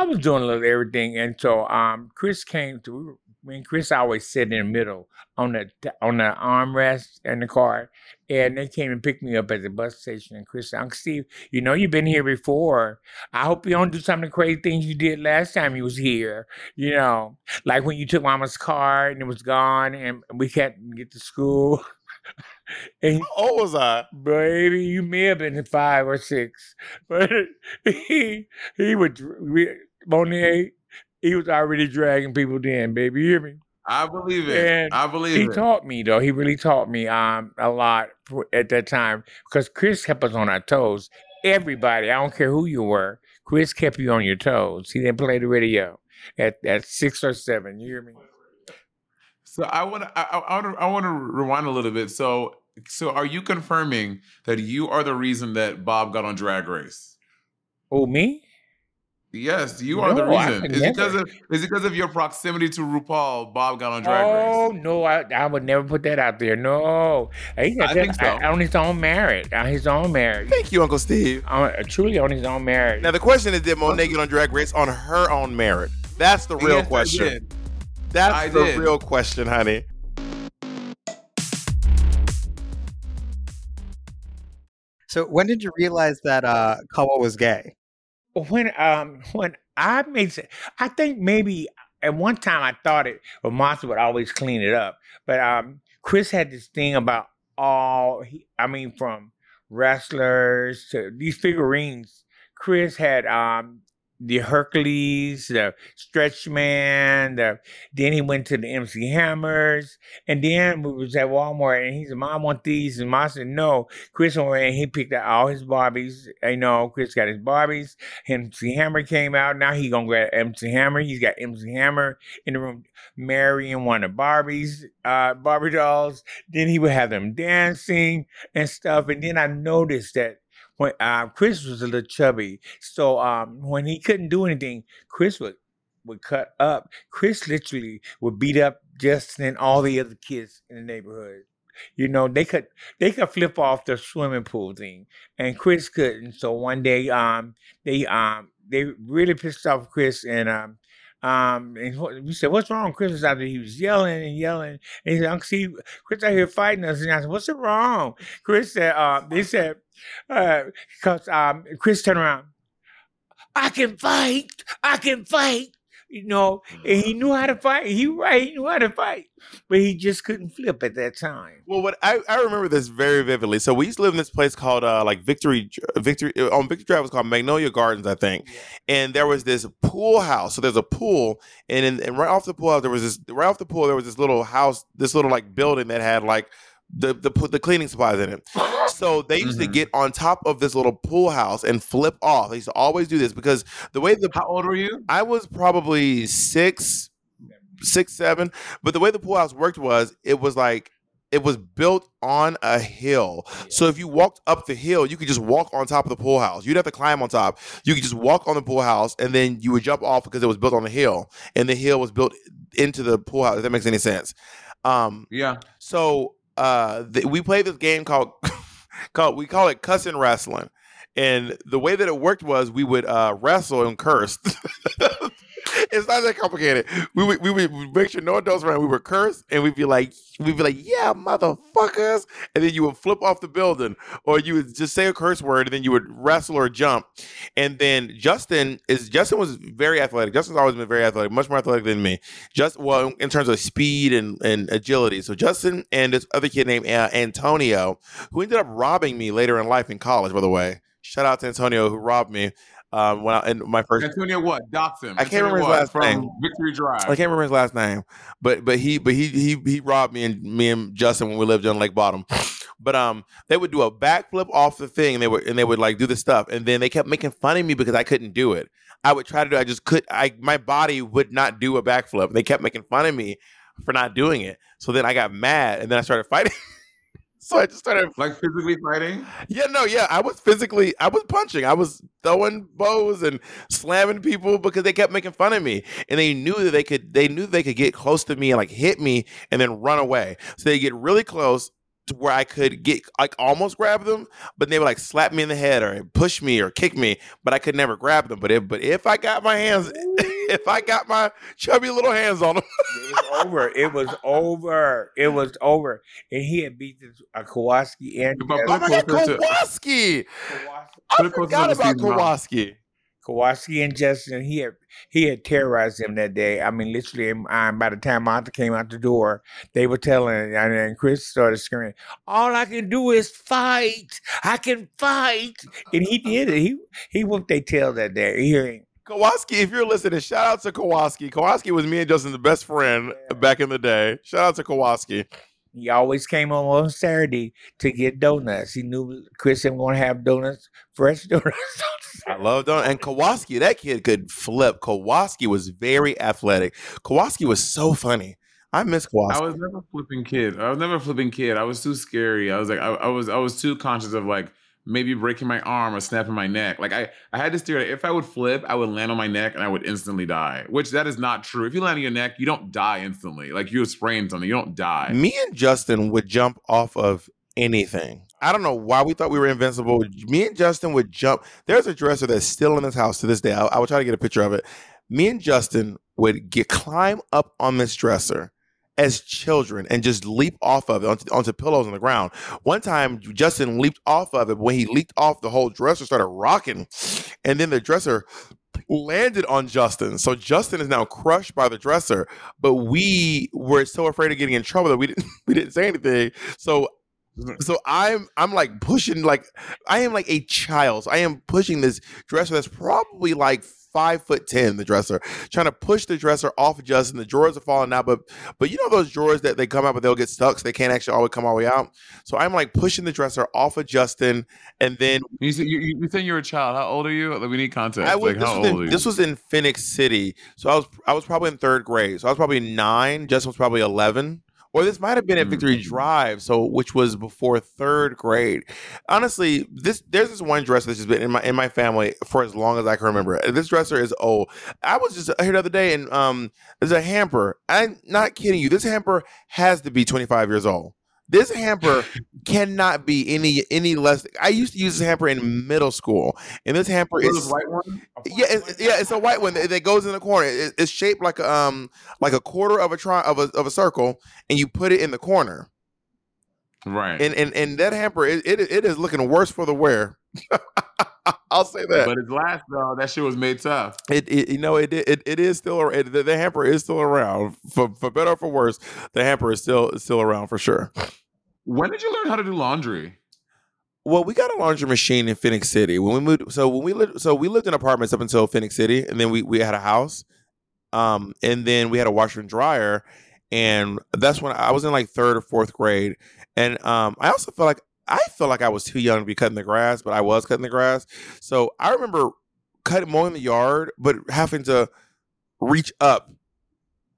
I was doing a little everything. And so um, Chris came to. I mean, Chris always sit in the middle on the on the armrest in the car, and they came and picked me up at the bus station. And Chris said, "Uncle Steve, you know you've been here before. I hope you don't do some of the crazy things you did last time you was here. You know, like when you took Mama's car and it was gone, and we couldn't get to school. [laughs] and How old was I? baby, you may have been five or six, but [laughs] he he would Monet. He was already dragging people then, baby. You hear me? I believe it. And I believe it. He it. taught me though. He really taught me um a lot at that time because Chris kept us on our toes. Everybody, I don't care who you were, Chris kept you on your toes. He didn't play the radio at at six or seven. You hear me? So I want to I, I want to I want to rewind a little bit. So so are you confirming that you are the reason that Bob got on Drag Race? Oh, me? Yes, you are the No, I reason. Is it because of is it because of your proximity to RuPaul? Bob got on Drag Oh Race. Oh no, I, I would never put that out there. No, he got I that think so. I- on his own merit. On his own merit. Thank you, Uncle Steve. On, truly on his own merit. Now the question is, did Monet get on Drag Race on her own merit? That's the real Yes, question. That's I the did. real question, honey. So when did you realize that uh Caldwell was gay? When um when I made I think maybe at one time I thought it, but Martha would always clean it up. But um Chris had this thing about all he, I mean from wrestlers to these figurines. Chris had um the Hercules, the Stretch Man, the then he went to the MC Hammers, and then we was at Walmart and he said, Mom, want these. And Mom said, No. Chris went and he picked out all his Barbies. I know Chris got his Barbies. MC Hammer came out. Now he gonna get MC Hammer. He's got MC Hammer in the room. Mary and one of Barbies, uh, Barbie dolls. Then he would have them dancing and stuff. And then I noticed that when uh, Chris was a little chubby. So um, when he couldn't do anything, Chris would would cut up. Chris literally would beat up Justin and all the other kids in the neighborhood. You know, they could they could flip off the swimming pool thing, and Chris couldn't. So one day, um, they um they really pissed off Chris, and um um and we said, "What's wrong?" Chris was out there. He was yelling and yelling, and he said, "Uncle Steve, Chris out here fighting us." And I said, "What's it wrong?" Chris said, uh, "They said, because um Chris turned around." I can fight. I can fight. You know, and he knew how to fight. He right, he knew how to fight, but he just couldn't flip at that time. Well, what I, I remember this very vividly. So we used to live in this place called uh, like Victory Victory on Victory Drive was called Magnolia Gardens, I think. And there was this pool house. So there's a pool, and in, and right off the pool house there was this right off the pool there was this little house, this little like building that had like the the the cleaning supplies in it. So they used to Mhm. get on top of this little pool house and flip off. They used to always do this because the way the How old were you? I was probably six, six, seven. But the way the pool house worked was it was like it was built on a hill. So if you walked up the hill, you could just walk on top of the pool house. You'd have to climb on top. You could just walk on the pool house and then you would jump off because it was built on a hill. And the hill was built into the pool house, if that makes any sense. Um, Yeah. so uh, th- we played this game called [laughs] called we call it cussing wrestling, and the way that it worked was we would uh, wrestle and curse. [laughs] it's not that complicated. We would we would make sure no adults around. We would curse and we'd be like we'd be like yeah motherfuckers, and then you would flip off the building, or you would just say a curse word, and then you would wrestle or jump. And then Justin is Justin was very athletic. Justin's always been very athletic, much more athletic than me just well in terms of speed and, and agility. So Justin and this other kid named uh, Antonio, who ended up robbing me later in life in college. By the way, shout out to Antonio who robbed me um, when I in my first. Antonio what? Dox him. I can't Antonio remember his last From name. Victory Drive. I can't remember his last name, but but he but he he he robbed me and me and Justin when we lived on Lake Bottom. But um, they would do a backflip off the thing, and they would and they would like do the stuff, and then they kept making fun of me because I couldn't do it. I would try to do, I just could. I my body would not do a backflip. They kept making fun of me for not doing it. So then I got mad, and then I started fighting. [laughs] so I just started Like physically fighting? yeah, no, yeah. I was physically, I was punching, I was throwing bows and slamming people because they kept making fun of me, and they knew that they could, they knew they could get close to me and like hit me and then run away. So they get really close to where I could get like almost grab them, but they would like slap me in the head or push me or kick me, but I could never grab them. But if, but if I got my hands, [laughs] if I got my chubby little hands on them, It was over. It was over. It was over. And he had beat this uh, Kowalski and But oh my god, Closer to- Kowalski! Kowalski, I Put it closer forgot about Steve's mouth. Kowalski. Kowalski and Justin. He had he had terrorized him that day. I mean, literally. Um, by the time Martha came out the door, they were telling, and then Chris started screaming, "All I can do is fight. I can fight," and he did it. He he whooped their tail that day. He, Kowalski, if you're listening, shout out to Kowalski. Kowalski was me and Justin's best friend back in the day. Shout out to Kowalski. He always came on on Saturday to get donuts. He knew Chris was going to have donuts, fresh [laughs] donuts. I love donuts. and Kowalski. That kid could flip. Kowalski was very athletic. Kowalski was so funny. I miss Kowalski. I was never a flipping kid. I was never a flipping kid. I was too scary. I was like, I, I was, I was too conscious of like maybe breaking my arm or snapping my neck. Like I, I had this theory. that If I would flip, I would land on my neck and I would instantly die. Which that is not true. If you land on your neck, you don't die instantly. Like you sprain something, you don't die. Me and Justin would jump off of anything. I don't know why we thought we were invincible. Me and Justin would jump. There's a dresser that's still in this house to this day. I, I will try to get a picture of it. Me and Justin would get climb up on this dresser as children and just leap off of it onto, onto pillows on the ground. One time, Justin leaped off of it. When he leaped off, the whole dresser started rocking, and then the dresser landed on Justin. So Justin is now crushed by the dresser. But we were so afraid of getting in trouble that we didn't [laughs] we didn't say anything. So so I'm I'm like pushing like I am like a child. So I am pushing this dresser that's probably like five foot ten, the dresser, trying to push the dresser off of Justin. The drawers are falling out, but but you know those drawers that they come out, but they'll get stuck, so they can't actually always come all the way out. So I'm like pushing the dresser off of Justin, and then You said you, you you're a child. How old are you? Like, we need context. I was, like this, was in, this was in Phenix City. So I was I was probably in third grade. So I was probably nine. Justin was probably eleven or this might have been at Victory Mhm. Drive, so which was before third grade. Honestly, this there's this one dresser that's just been in my in my family for as long as I can remember. This dresser is old. I was just here the other day, and um, there's a hamper. I'm not kidding you. This hamper has to be 25 years old. This hamper cannot be any any less. I used to use this hamper in middle school, and this hamper is white one? yeah, it, yeah, it's a white one that, that goes in the corner. It, it's shaped like a, um like a quarter of a tri- of a of a circle, and you put it in the corner. Right. And and and that hamper, it it, it is looking worse for the wear. [laughs] I'll say that. but its last though, that shit was made tough. it, it you know it it, it is still it, the, the hamper is still around for for better or for worse. The hamper is still still around for sure. When did you learn how to do laundry? Well, we got a laundry machine in Phenix City when we moved. So when we lived, so we lived in apartments up until Phenix City, and then we we had a house, um, and then we had a washer and dryer, and that's when I was in like third or fourth grade, and um, I also felt like I felt like I was too young to be cutting the grass, but I was cutting the grass. So I remember cutting mowing the yard, but having to reach up.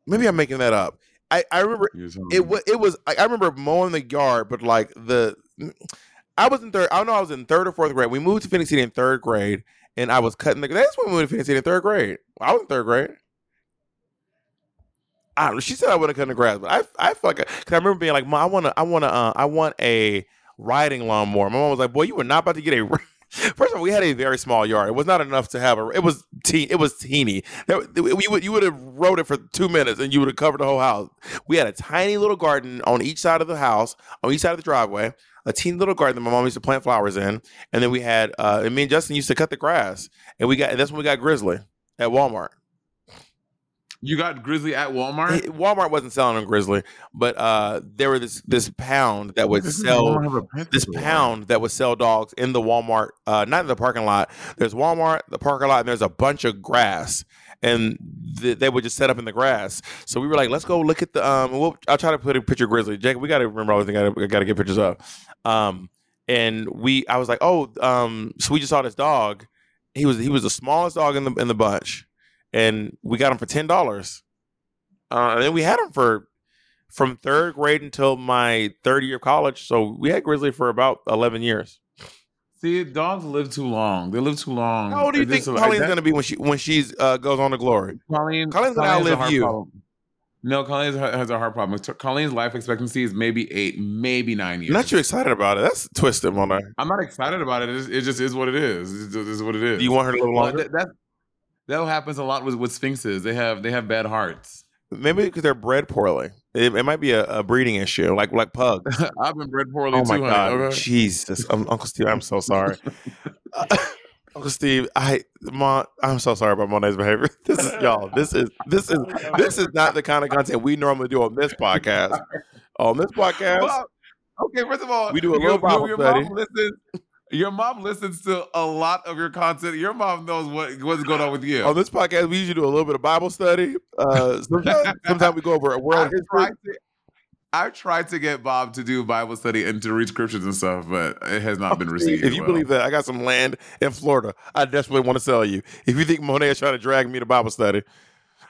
Maybe I'm making that up. I, I remember was it was it was I remember mowing the yard, but like the I was in third. I know I was in third or fourth grade. We moved to Phenix City in third grade, and I was cutting the. Grass. That's when we moved to Phenix City in third grade. I was in third grade. I don't know. She said I wouldn't cut the grass, but I I felt like because I remember being like, "Mom, I want to, I want to, uh, I want a riding lawnmower." My mom was like, "Boy, you were not about to get a." [laughs] First of all, we had a very small yard. It was not enough to have a. It was teen. It was teeny. You would you would have rode it for two minutes and you would have covered the whole house. We had a tiny little garden on each side of the house, on each side of the driveway. A teeny little garden that my mom used to plant flowers in, and then we had. uh And me and Justin used to cut the grass, and we got. That's when we got Grizzly at Walmart. You got Grizzly at Walmart? Walmart wasn't selling them Grizzly, but uh there were this this pound that would This sell Walmart have a pet this pound that would sell dogs in the Walmart, uh, not in the parking lot. There's Walmart, the parking lot, and there's a bunch of grass, and th- they would just set up in the grass. So we were like, let's go look at the. Um, we'll, I'll try to put a picture of Grizzly. Jake, we got to remember everything. I got to get pictures of. Um, and we, I was like, oh, um, so we just saw this dog. He was he was the smallest dog in the in the bunch, and we got them for ten dollars. Uh, and then we had them for from third grade until my third year of college. So we had Grizzly for about eleven years. See, dogs live too long. They live too long. How old do you think Colleen's gonna be when she when she's uh, goes on to glory? Colleen, Colleen's gonna outlive you. problem. No, Colleen has- a heart problem. Colleen's life expectancy is maybe eight, maybe nine years. I'm not you excited about it. That's twisted, Mona. I'm not excited about it. It just, it just is what it is. It just is what it is. Do you want her to live longer? that that happens a lot with with sphinxes. They have they have bad hearts. Maybe because they're bred poorly. It, it might be a, a breeding issue, like like pugs. [laughs] I've been bred poorly oh my too, god, okay? Jesus, um, Uncle Steve, I'm so [laughs] sorry. Uh, [laughs] Uncle Steve, I, Mon, I'm so sorry about Monet's behavior. This is y'all. This is this is this is not the kind of content we normally do on this podcast. On this podcast, Well, okay, first of all, We do a little Bible study. Listens, your mom listens to a lot of your content. Your mom knows what what's going on with you. on this podcast, we usually do a little bit of Bible study. Uh, sometimes, [laughs] sometimes we go over a world I've history. tried, to, I've tried to get Bob to do Bible study and to read scriptures and stuff, but it has not been received. If you well. believe that, I got some land in Florida. I desperately want to sell you. If you think Monet is trying to drag me to Bible study,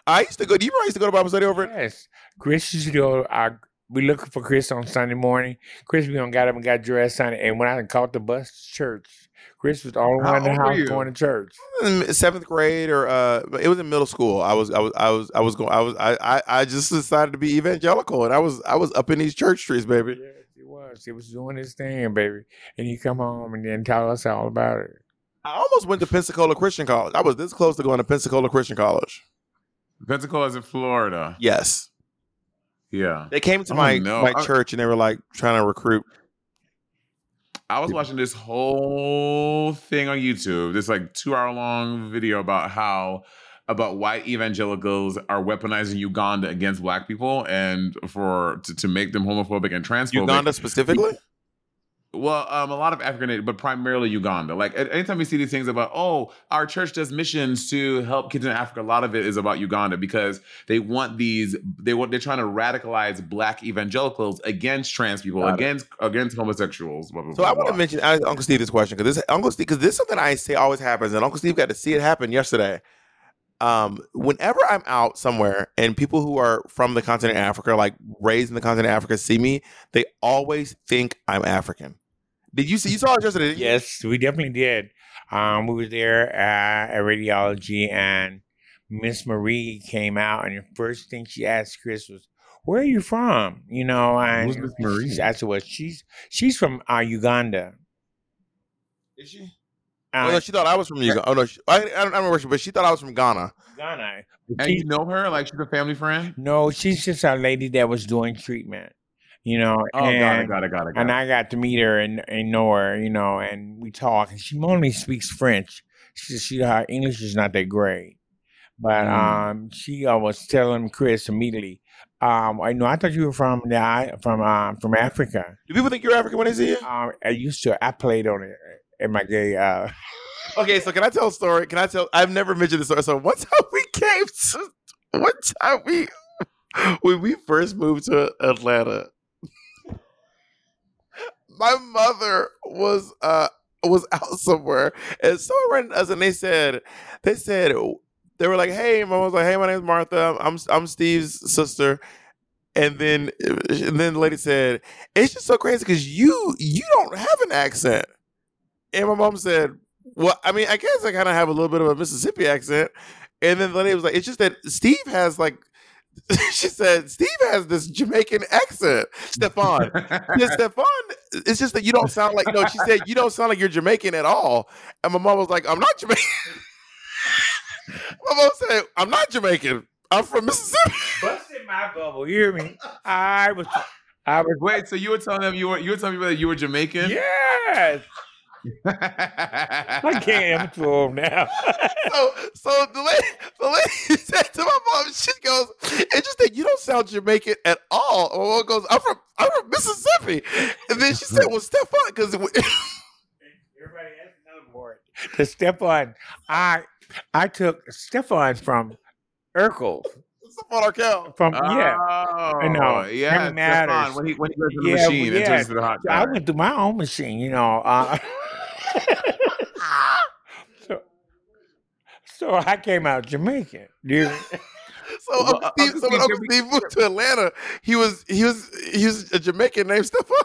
I used to go. Do you remember I used to go to Bible study over it? Yes. Chris used to go. I, we looking for Chris on Sunday morning. Chris we gonna got up and got dressed Sunday, and when I caught the bus to church, Chris was all only How one in the house you? going to church. In seventh grade, or uh, it was in middle school. I was, I was, I was, I was going. I was, I, I, I just decided to be evangelical, and I was, I was up in these church streets, baby. Yes, he was. He was doing his thing, baby. And he come home and then tell us all about it. I almost went to Pensacola Christian College. I was this close to going to Pensacola Christian College. Pensacola is in Florida. Yes, Yeah. they came to my my I- church, and they were like trying to recruit. I was watching this whole thing on YouTube, this like two hour long video about how about white evangelicals are weaponizing Uganda against black people and for to, to make them homophobic and transphobic. Uganda specifically. Well, um, a lot of African, but primarily Uganda. Like anytime you see these things about, oh, our church does missions to help kids in Africa, a lot of it is about Uganda because they want these. They want they're trying to radicalize Black evangelicals against trans people, Got it. against against homosexuals. Blah, blah, So blah, I want to mention Uncle Steve this question because this Uncle Steve because this is something I say always happens, and Uncle Steve got to see it happen yesterday. Um, whenever I'm out somewhere and people who are from the continent of Africa, like raised in the continent of Africa, see me, they always think I'm African. Did you see? You saw it yesterday. didn't you? Yes, we definitely did. Um, we were there uh, at radiology, and Miss Marie came out, and the first thing she asked Chris was, "Where are you from?" You know, and Who's Miss Marie? she- I said, "Well, she's she's from uh, Uganda." Is she? Oh no, she thought I was from Uganda. Oh no, she, I, I don't I don't remember, where she, but she thought I was from Ghana. Ghana. And you know her? Like she's a family friend? No, she's just a lady that was doing treatment. You know, Oh, got it, and, got it, got it, got and. I got to meet her and, and know her, you know, and we talk. And she only speaks French. She she her English is not that great, but Mm. um, she uh, was telling Chris immediately. Um, I know I thought you were from the I- from um from Africa. Do people think you're African when they see you? Um, I used to I played on it in my gay. Uh, Okay, so can I tell a story? Can I tell? I've never mentioned this story. So one [laughs] time we came to, one time we, when we first moved to Atlanta, my mother was uh was out somewhere and someone ran us and they said they said they were like, hey, mom was like, hey, my name's Martha. I'm I'm Steve's sister. And then and then the lady said, it's just so crazy because you you don't have an accent. And my mom said, well, I mean, I guess I kind of have a little bit of a Mississippi accent. And then the lady was like, it's just that Steve has like, [laughs] she said, Steve has this Jamaican accent. Stefan. Yeah, [laughs] Stefan, it's just that you don't sound like, no, she said, you don't sound like you're Jamaican at all. And my mom was like, I'm not Jamaican. [laughs] my mom said, I'm not Jamaican. I'm from Mississippi. busted my bubble. You hear me? I was I was Wait, so you were telling them you were you were telling people that you were Jamaican? yes. I [laughs] can't improve now. [laughs] so, so the lady, the lady [laughs] said to my mom, she goes, "It's just that you don't sound Jamaican at all." My mom goes, "I'm from, I'm from Mississippi," and then she said, "Well, Stefan, because Everybody has another word. The Stefan, I I took Stefan from Urkel. Stefan Urquelle." From yeah. Oh, I know. Yeah, Him matters. Stefan, when he when he goes to the Yeah, machine well, and yeah. turns to the hot I went through my own machine, you know. Uh, [laughs] so, so I came out Jamaican. dude. [laughs] So, Well, Uncle Steve, Uncle so when Uncle Steve moved to Atlanta, he was he was he was a Jamaican named [laughs] Stefan.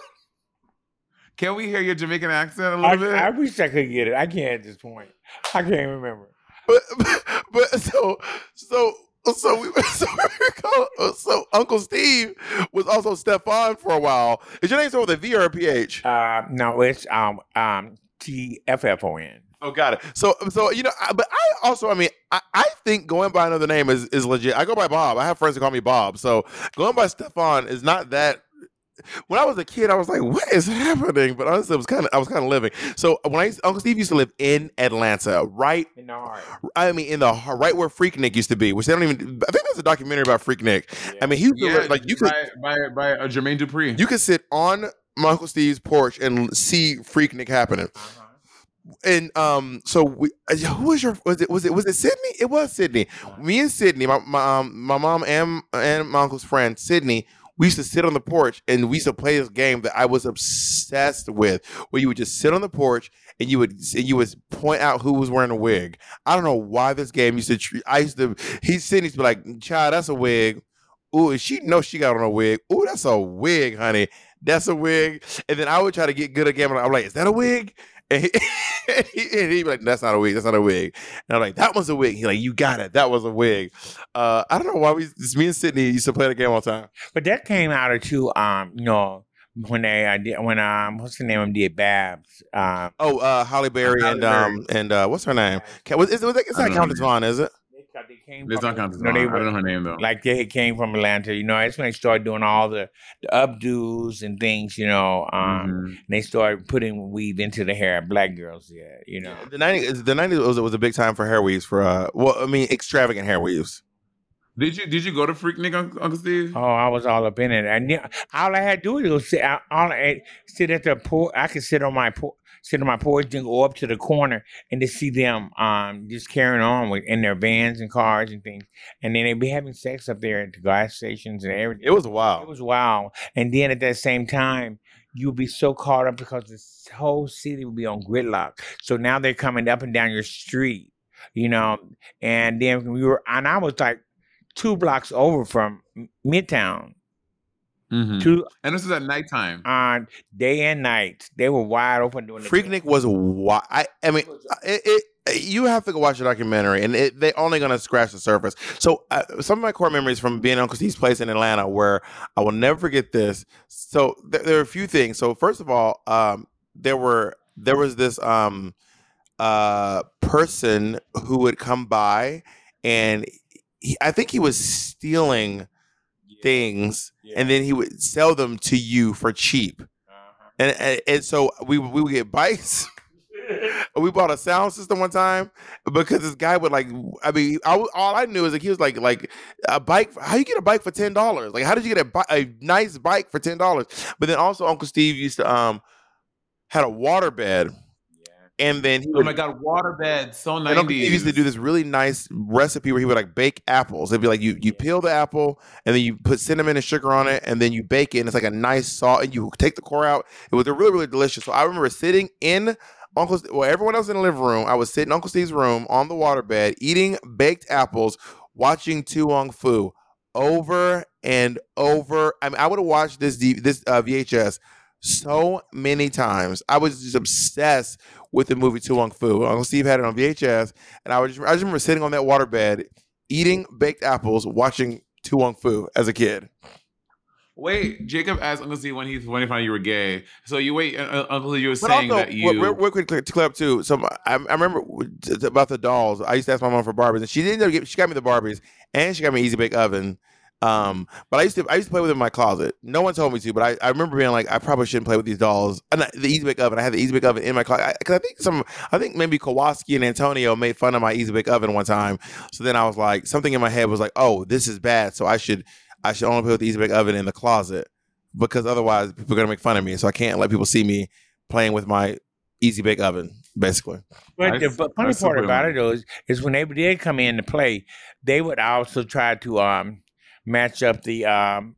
Can we hear your Jamaican accent a I, little bit? I wish I could get it. I can't at this point. I can't remember. But, but but so so so we so we call, so Uncle Steve was also Stefan for a while. Is your name start with a V or a PH? Uh, no, it's um um T F F O N. Oh, got it. So, so you know, I, but I also, I mean, I, I think going by another name is is legit. I go by Bob. I have friends who call me Bob. So going by Stefan is not that. When I was a kid, I was like, "What is happening?" But honestly, it was kind of I was kind of living. So when I Uncle Steve used to live in Atlanta, right? In the heart. I mean, in the heart- right where Freaknik used to be, which they don't even. I think there's a documentary about Freaknik. I mean, he used to yeah, live, like you could by by, by uh, Jermaine Dupri. you could sit on Uncle Steve's porch and see Freaknik happening Uh-huh. and um, so we, uh, who was your was it was it was it Sydney? It was Sydney. Me and Sydney, my my um, my mom and and my uncle's friend Sydney. We used to sit on the porch and we used to play this game that I was obsessed with, where you would just sit on the porch and you would and you would point out who was wearing a wig. I don't know why this game used to. I used to. He Sydney used to be like, "Child, that's a wig." Ooh, she knows she got on a wig. Ooh, that's a wig, honey. That's a wig. And then I would try to get good at gambling. I'm like, is that a wig? And, he, and, [laughs] he, and he'd be like, that's not a wig. That's not a wig. And I'm like, that was a wig. He's like, you got it. That was a wig. Uh, I don't know why we, it's me and Sydney used to play the game all the time. But that came out of two um, you know, when they uh, did when um what's the name of them did BAPS. Um Oh, uh, Halle Berry Halle and Berry. um and uh, what's her name? Was, is, was that, it's not Countess Vaughn, is it? They, they came It's from, not Countess you know, Vaughn. they I don't know her name though. like they came from Atlanta, you know, that's when they started doing all the, the updos and things, you know. Um Mhm. and they started putting weave into the hair. Of black girls, yeah, you know. The 90s, the 90s was, was a big time for hair weaves for, uh, well, I mean, extravagant hair weaves. Did you did you go to Freaknik, Uncle, Uncle Steve? Oh, I was all up in it, and yeah, all I had to do was sit. I- All I had, sit at the pool. I could sit on my por- sit on my porch and go up to the corner and to see them um just carrying on with in their vans and cars and things, and then they'd be having sex up there at the gas stations and everything. It was wild. It was wild. And then at that same time, you'd be so caught up because this whole city would be on gridlock. So now they're coming up and down your street. you know. And then we were, and I was like two blocks over from Midtown. Mhm. Two And this is at nighttime. on day and night, they were wide open doing the Freaknik was wild. I, I mean, it, it, you have to go watch the documentary, and it, they only gonna scratch the surface. So, uh, some of my core memories from being at Uncle Steve's place in Atlanta, where I will never forget this. So, there, there are a few things. So, first of all, um, there were there was this um, uh, person who would come by, and he, I think he was stealing things, and then he would sell them to you for cheap. Uh-huh. And, and and so we we would get bikes. [laughs] we bought a sound system one time because this guy would like. I mean, I, all I knew is like he was like like a bike. How you get a bike for ten dollars? Like how did you get a, a nice bike for ten dollars? But then also Uncle Steve used to um had a water bed, and then he Oh would my god, waterbed, so nice. Steve used to do this really nice recipe where he would like bake apples. It'd be like you you peel the apple and then you put cinnamon and sugar on it and then you bake it and it's like a nice salt and you take the core out. It was really really delicious. So I remember sitting in Uncle well everyone else in the living room. I was sitting in Uncle Steve's room on the waterbed eating baked apples, watching To Wong Foo over and over. I mean I would have watched this D- this uh, VHS so many times. I was just obsessed with the movie To Wong Foo. Uncle Steve had it on VHS, and I was I just remember sitting on that waterbed, eating baked apples, watching To Wong Foo as a kid. Wait, Jacob asked Uncle Steve when he when he found you were gay. So you wait, uh, uh, Uncle you were But saying also, that you. real, real- quick to clear up too. So I, I remember about the dolls. I used to ask my mom for Barbies, and she didn't get. She got me the Barbies, and she got me an Easy Bake Oven. Um, but I used to I used to play with them in my closet. No one told me to, but I, I remember being like, I probably shouldn't play with these dolls. And I- the Easy Bake Oven, I had the Easy Bake Oven in my closet because I, think some, I think maybe Kowalski and Antonio made fun of my Easy Bake Oven one time. So then I was like, something in my head was like, oh, this is bad. So I should I should only play with the Easy Bake Oven in the closet because otherwise people are gonna make fun of me. So I can't let people see me playing with my Easy Bake Oven, basically. But the s- but I funny part about him. it though is, is when they did come in to play, they would also try to um match up the um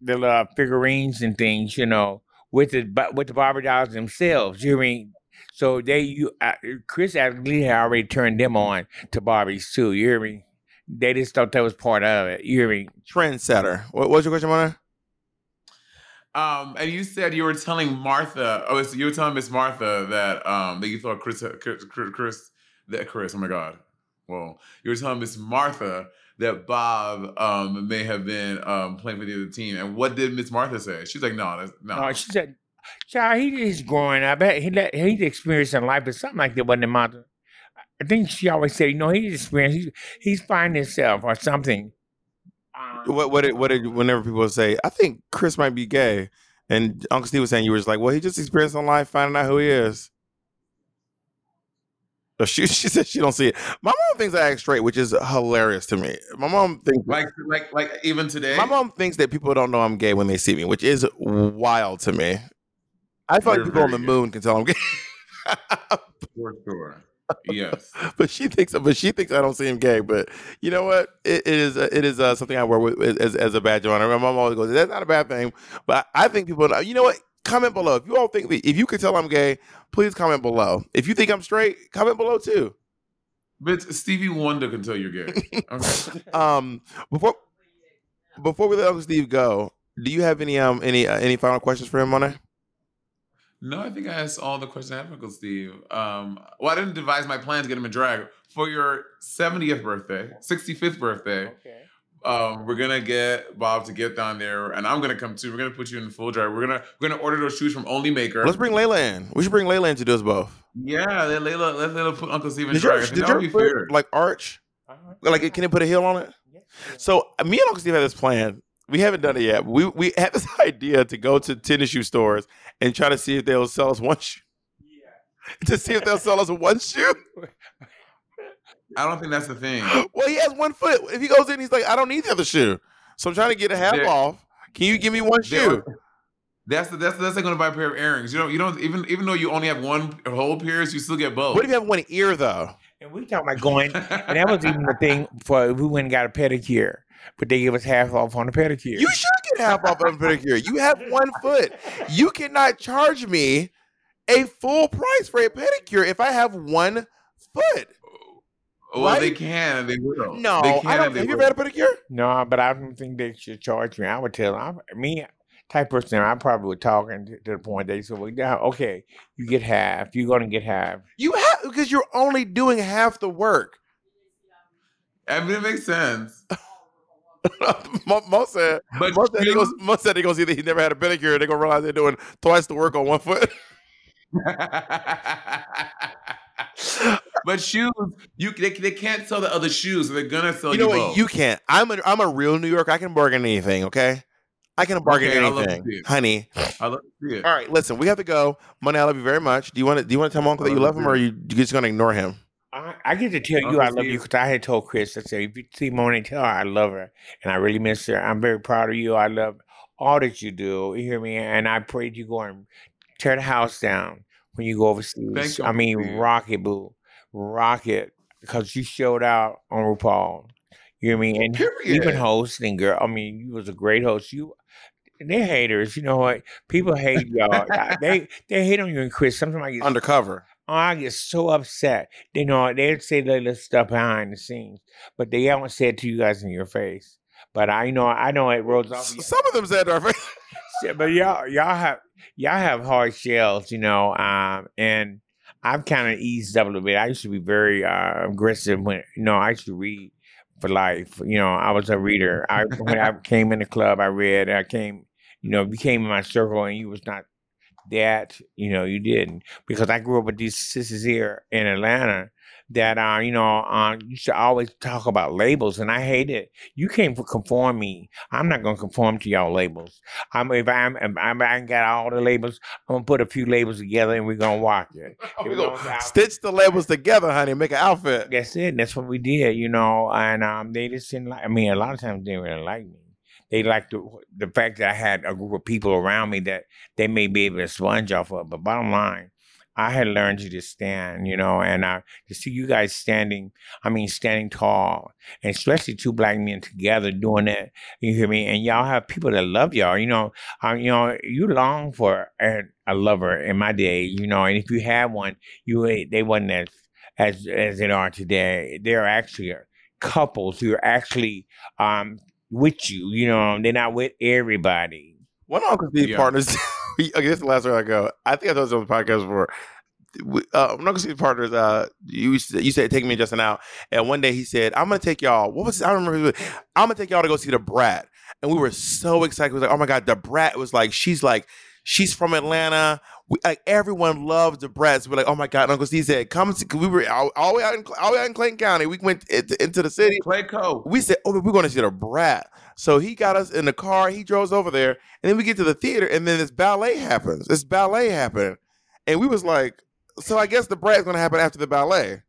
the uh, figurines and things, you know, with the bu- with the Barbie dolls themselves. You know I mean? So they you uh, Chris actually had already turned them on to Barbies too. You hear me? They just thought that was part of it. You hear me? Trendsetter. What, was your question, Mona? Um, and you said you were telling Martha, oh, so you were telling Miss Martha that um that you thought Chris, Chris, Chris, that Chris, oh my God, well, you were telling Miss Martha that Bob um may have been um playing for the other team, and what did Miss Martha say? She's like, no, that's no. No, she said, "Child, he is growing up. He let he's experiencing life, but something like that wasn't in my." I think she always said, "You know, he's experiencing. He's, he's finding himself or something." Um, What what did, what did whenever people say, I think Chris might be gay, and Uncle Steve was saying you were just like, well, he just experienced on life, finding out who he is. [laughs] She she said she don't see it. My mom thinks I act straight, which is hilarious to me. My mom thinks like like like even today. my mom thinks that people don't know I'm gay when they see me, which is wild to me. I feel like people on the gay. moon can tell I'm gay. [laughs] for sure. Yes. but she thinks but she thinks I don't see him gay. But you know what? It, it is it is uh, something I wear with, as, as a badge of honor. My mom always goes, "That's not a bad thing." But I think people, know, you know what? Comment below if you all think that if you can tell I'm gay. Please comment below. If you think I'm straight, comment below too. But Stevie Wonder can tell you're gay. [laughs] Okay. Um, before before we let Uncle Steve go, do you have any um any uh, any final questions for him on it? No, I think I asked all the questions I have, Uncle Steve. Um, well, I didn't devise my plan to get him a drag for your 70th birthday, 65th birthday. okay. Um, we're gonna get Bob to get down there, and I'm gonna come too. We're gonna put you in the full drive. We're gonna we're gonna order those shoes from Onlymaker. Let's bring Layla in. We should bring Layla in to do us both. yeah, let Layla let Layla put Uncle Steve in Did drag. your, did that your would be fair. like arch? Uh-huh. Like, can it put a heel on it? Yeah. So me and Uncle Steve have this plan. We haven't done it yet. We we had this [laughs] idea to go to tennis shoe stores and try to see if they'll sell us one shoe. Yeah. [laughs] To see if they'll sell us one shoe. [laughs] I don't think that's the thing. Well, he has one foot. If he goes in, he's like, I don't need the other shoe. So I'm trying to get a half There- off. Can you give me one shoe? That's the, that's that's like going to buy a pair of earrings. You don't you don't even even though you only have one whole pair, you still get both. What if you have one ear though? And we talking about going, and that was even the thing for if we went and got a pedicure, but they give us half off on the pedicure. You should get half off of a pedicure. You have one foot. You cannot charge me a full price for a pedicure if I have one foot. Well, they can and they will. No, they I can don't. and they Have you will. ever had a pedicure? No, but I don't think they should charge me. I would tell them. I, me, type person, I probably would talk and to the point they said, "Well, yeah, okay, you get half. You're gonna get half." You have because you're only doing half the work. I mean, it makes sense. [laughs] Mo Mo said. But Mo said, he goes, shoes- Mo said he goes either he never had a pedicure. They're gonna realize they're doing twice the work on one foot. [laughs] but shoes, you they, they can't sell the other shoes, so they're gonna sell you you, know what? both. You can't. I'm a I'm a real New Yorker. I can bargain anything. Okay, I can bargain Okay, I love anything, see honey. I love to. All right, listen, we have to go. Money, I love you very much. Do you want to do you want to tell my uncle that you love love him, or are you you just gonna ignore him? I, I get to tell you I love you because I had told Chris. I said, if you see Monet, tell her I love her and I really miss her. I'm very proud of you. I love all that you do. You hear me? And I prayed you go and tear the house down when you go overseas. Thank I Uncle mean, Steve. rock it, boo, rock it, because you showed out on RuPaul. You hear me? And even Period. hosting, girl. I mean, you was a great host. You. They're haters, you know what? People hate y'all. they they hate on you and Chris. Sometimes I get Undercover. Oh, I get so upset. They know they'd say little stuff behind the scenes, but they haven't said to you guys in your face. But I know, I know it rolls off. Some of them said our [laughs] face. But y'all, y'all have y'all have hard shells, you know. Um, and I've kind of eased up a little bit. I used to be very uh, aggressive when you know I used to read for life. You know, I was a reader. I when I [laughs] came in the club, I read. I came, you know, you came in my circle, and you was not that. You know, you didn't because I grew up with these sisters here in Atlanta. That uh, you know, uh, you should always talk about labels, and I hate it. You can't conform me. I'm not gonna conform to y'all labels. I'm if I'm if I'm, I got all the labels. I'm gonna put a few labels together and we're gonna walk it. we gonna [laughs] stitch the labels together, honey, make an outfit. That's it. That's what we did, you know. And um, they just didn't like. I mean, a lot of times they didn't really like me. They liked the the fact that I had a group of people around me that they may be able to sponge off of. But bottom line, I had learned to just stand, you know, and uh, to see you guys standing. I mean, standing tall, and especially two black men together doing that. You hear me? And y'all have people that love y'all. You know, um, you know, you long for a, a lover in my day, you know, and if you had one, you they wasn't as as as they are today. They're actually couples who are actually um with you. You know, they're not with everybody. One of Uncle Steve Yeah. partners. [laughs] [laughs] okay, this is the last where I go. I think I told this on the podcast before. Uh, one of Uncle Steve's partners, uh, you you said take me and Justin out, and one day he said, "I'm gonna take y'all." What was? I remember. I'm gonna take y'all to go see the Brat, and we were so excited. We was like, "Oh my god, the Brat!" was like, she's like, she's from Atlanta. We, like everyone loves the Brats. We're like, "Oh my god!" Uncle Steve said, "Come," to, we were all, all the way out in all the way out in Clayton County. We went into, into the city. Clayco. We said, "Oh, we're going to see the Brat." So he got us in the car. He drove us over there, and then we get to the theater, and then this ballet happens. This ballet happened, and we was like, "So I guess the Brat's going to happen after the ballet."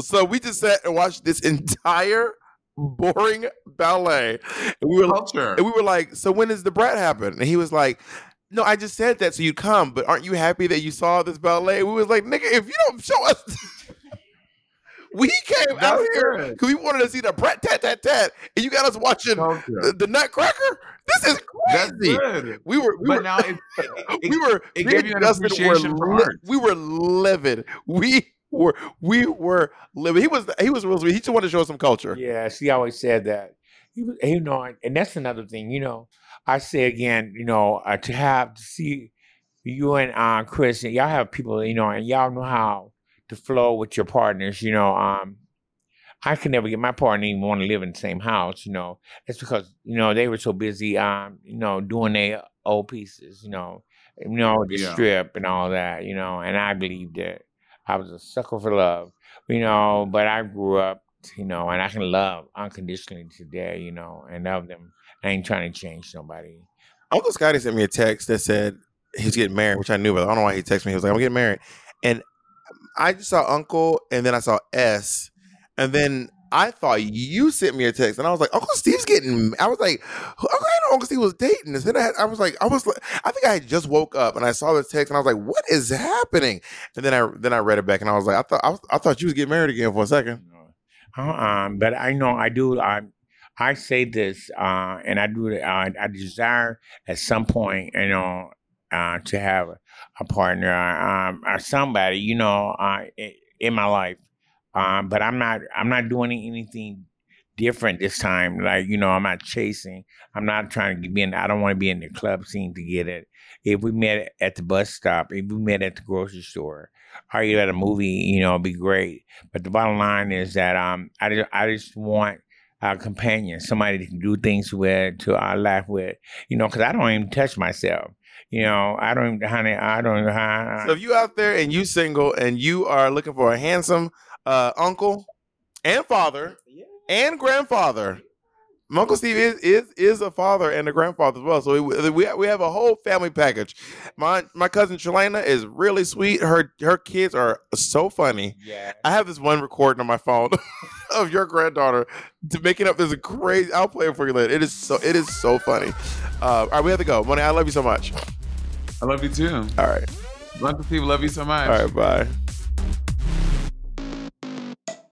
so we just sat and watched this entire boring ballet, and we were Culture. and we were like, "So when does the Brat happen?" And he was like. No, I just said that so you'd come, but aren't you happy that you saw this ballet? We was like, nigga, if you don't show us, [laughs] we came out That's here because we wanted to see the brat tat tat tat, and you got us watching the, the Nutcracker. This is crazy. good. We were, we But were, now it, [laughs] we were, it gave you an appreciation were li- We were livid. We were, we were livid. He was, he was real sweet. He just wanted to show us some culture. Yeah, she always said that. He was, you know, and that's another thing. You know, I say again, you know, uh, to have to see you and uh, Chris, and y'all have people, you know, and y'all know how to flow with your partners. You know, um, I could never get my partner even want to live in the same house. You know, it's because you know they were so busy, um, you know, doing their old pieces. You know, you know the Yeah. strip and all that. You know, and I believed it. I was a sucker for love. You know, but I grew up you know, and I can love unconditionally today, you know, and love them. I ain't trying to change nobody. Uncle Scotty sent me a text that said he's getting married, which I knew, but I don't know why he texted me. He was like, I'm getting married. And I just saw Uncle, and then I saw S, and then I thought you sent me a text, and I was like, Uncle Steve's getting. I was like, "Who- I know Uncle Steve was dating. And then I, had, I was like, I was like, I think I just woke up, and I saw this text, and I was like, what is happening? And then I then I read it back, and I was like, I thought I, was, I thought you was getting married again for a second. Uh-uh, but I know I do. I I say this, uh, and I do. it, Uh, I desire at some point, you know, uh, to have a partner, um, or somebody, you know, uh, in my life. Um, but I'm not I'm not doing anything different this time. Like, you know, I'm not chasing. I'm not trying to be in I don't want to be in the club scene to get it. If we met at the bus stop, if we met at the grocery store, or you at a movie, you know, it'd be great. But the bottom line is that um I just I just want a companion, somebody to do things with, to uh, laugh with, you know, because I don't even touch myself. You know, I don't even, honey, I don't even, I, So if you out there and you single and you are looking for a handsome uh, uncle and father and grandfather, my Uncle Steve is, is is a father and a grandfather as well. So we, we we have a whole family package. My my cousin Shalana is really sweet. Her her kids are so funny. yeah. I have this one recording on my phone [laughs] of your granddaughter to making up this crazy. I'll play it for you later. It is so it is so funny. Uh, all right, we have to go. Money, I love you so much. I love you too. All right, Uncle Steve, love you so much. all right, bye.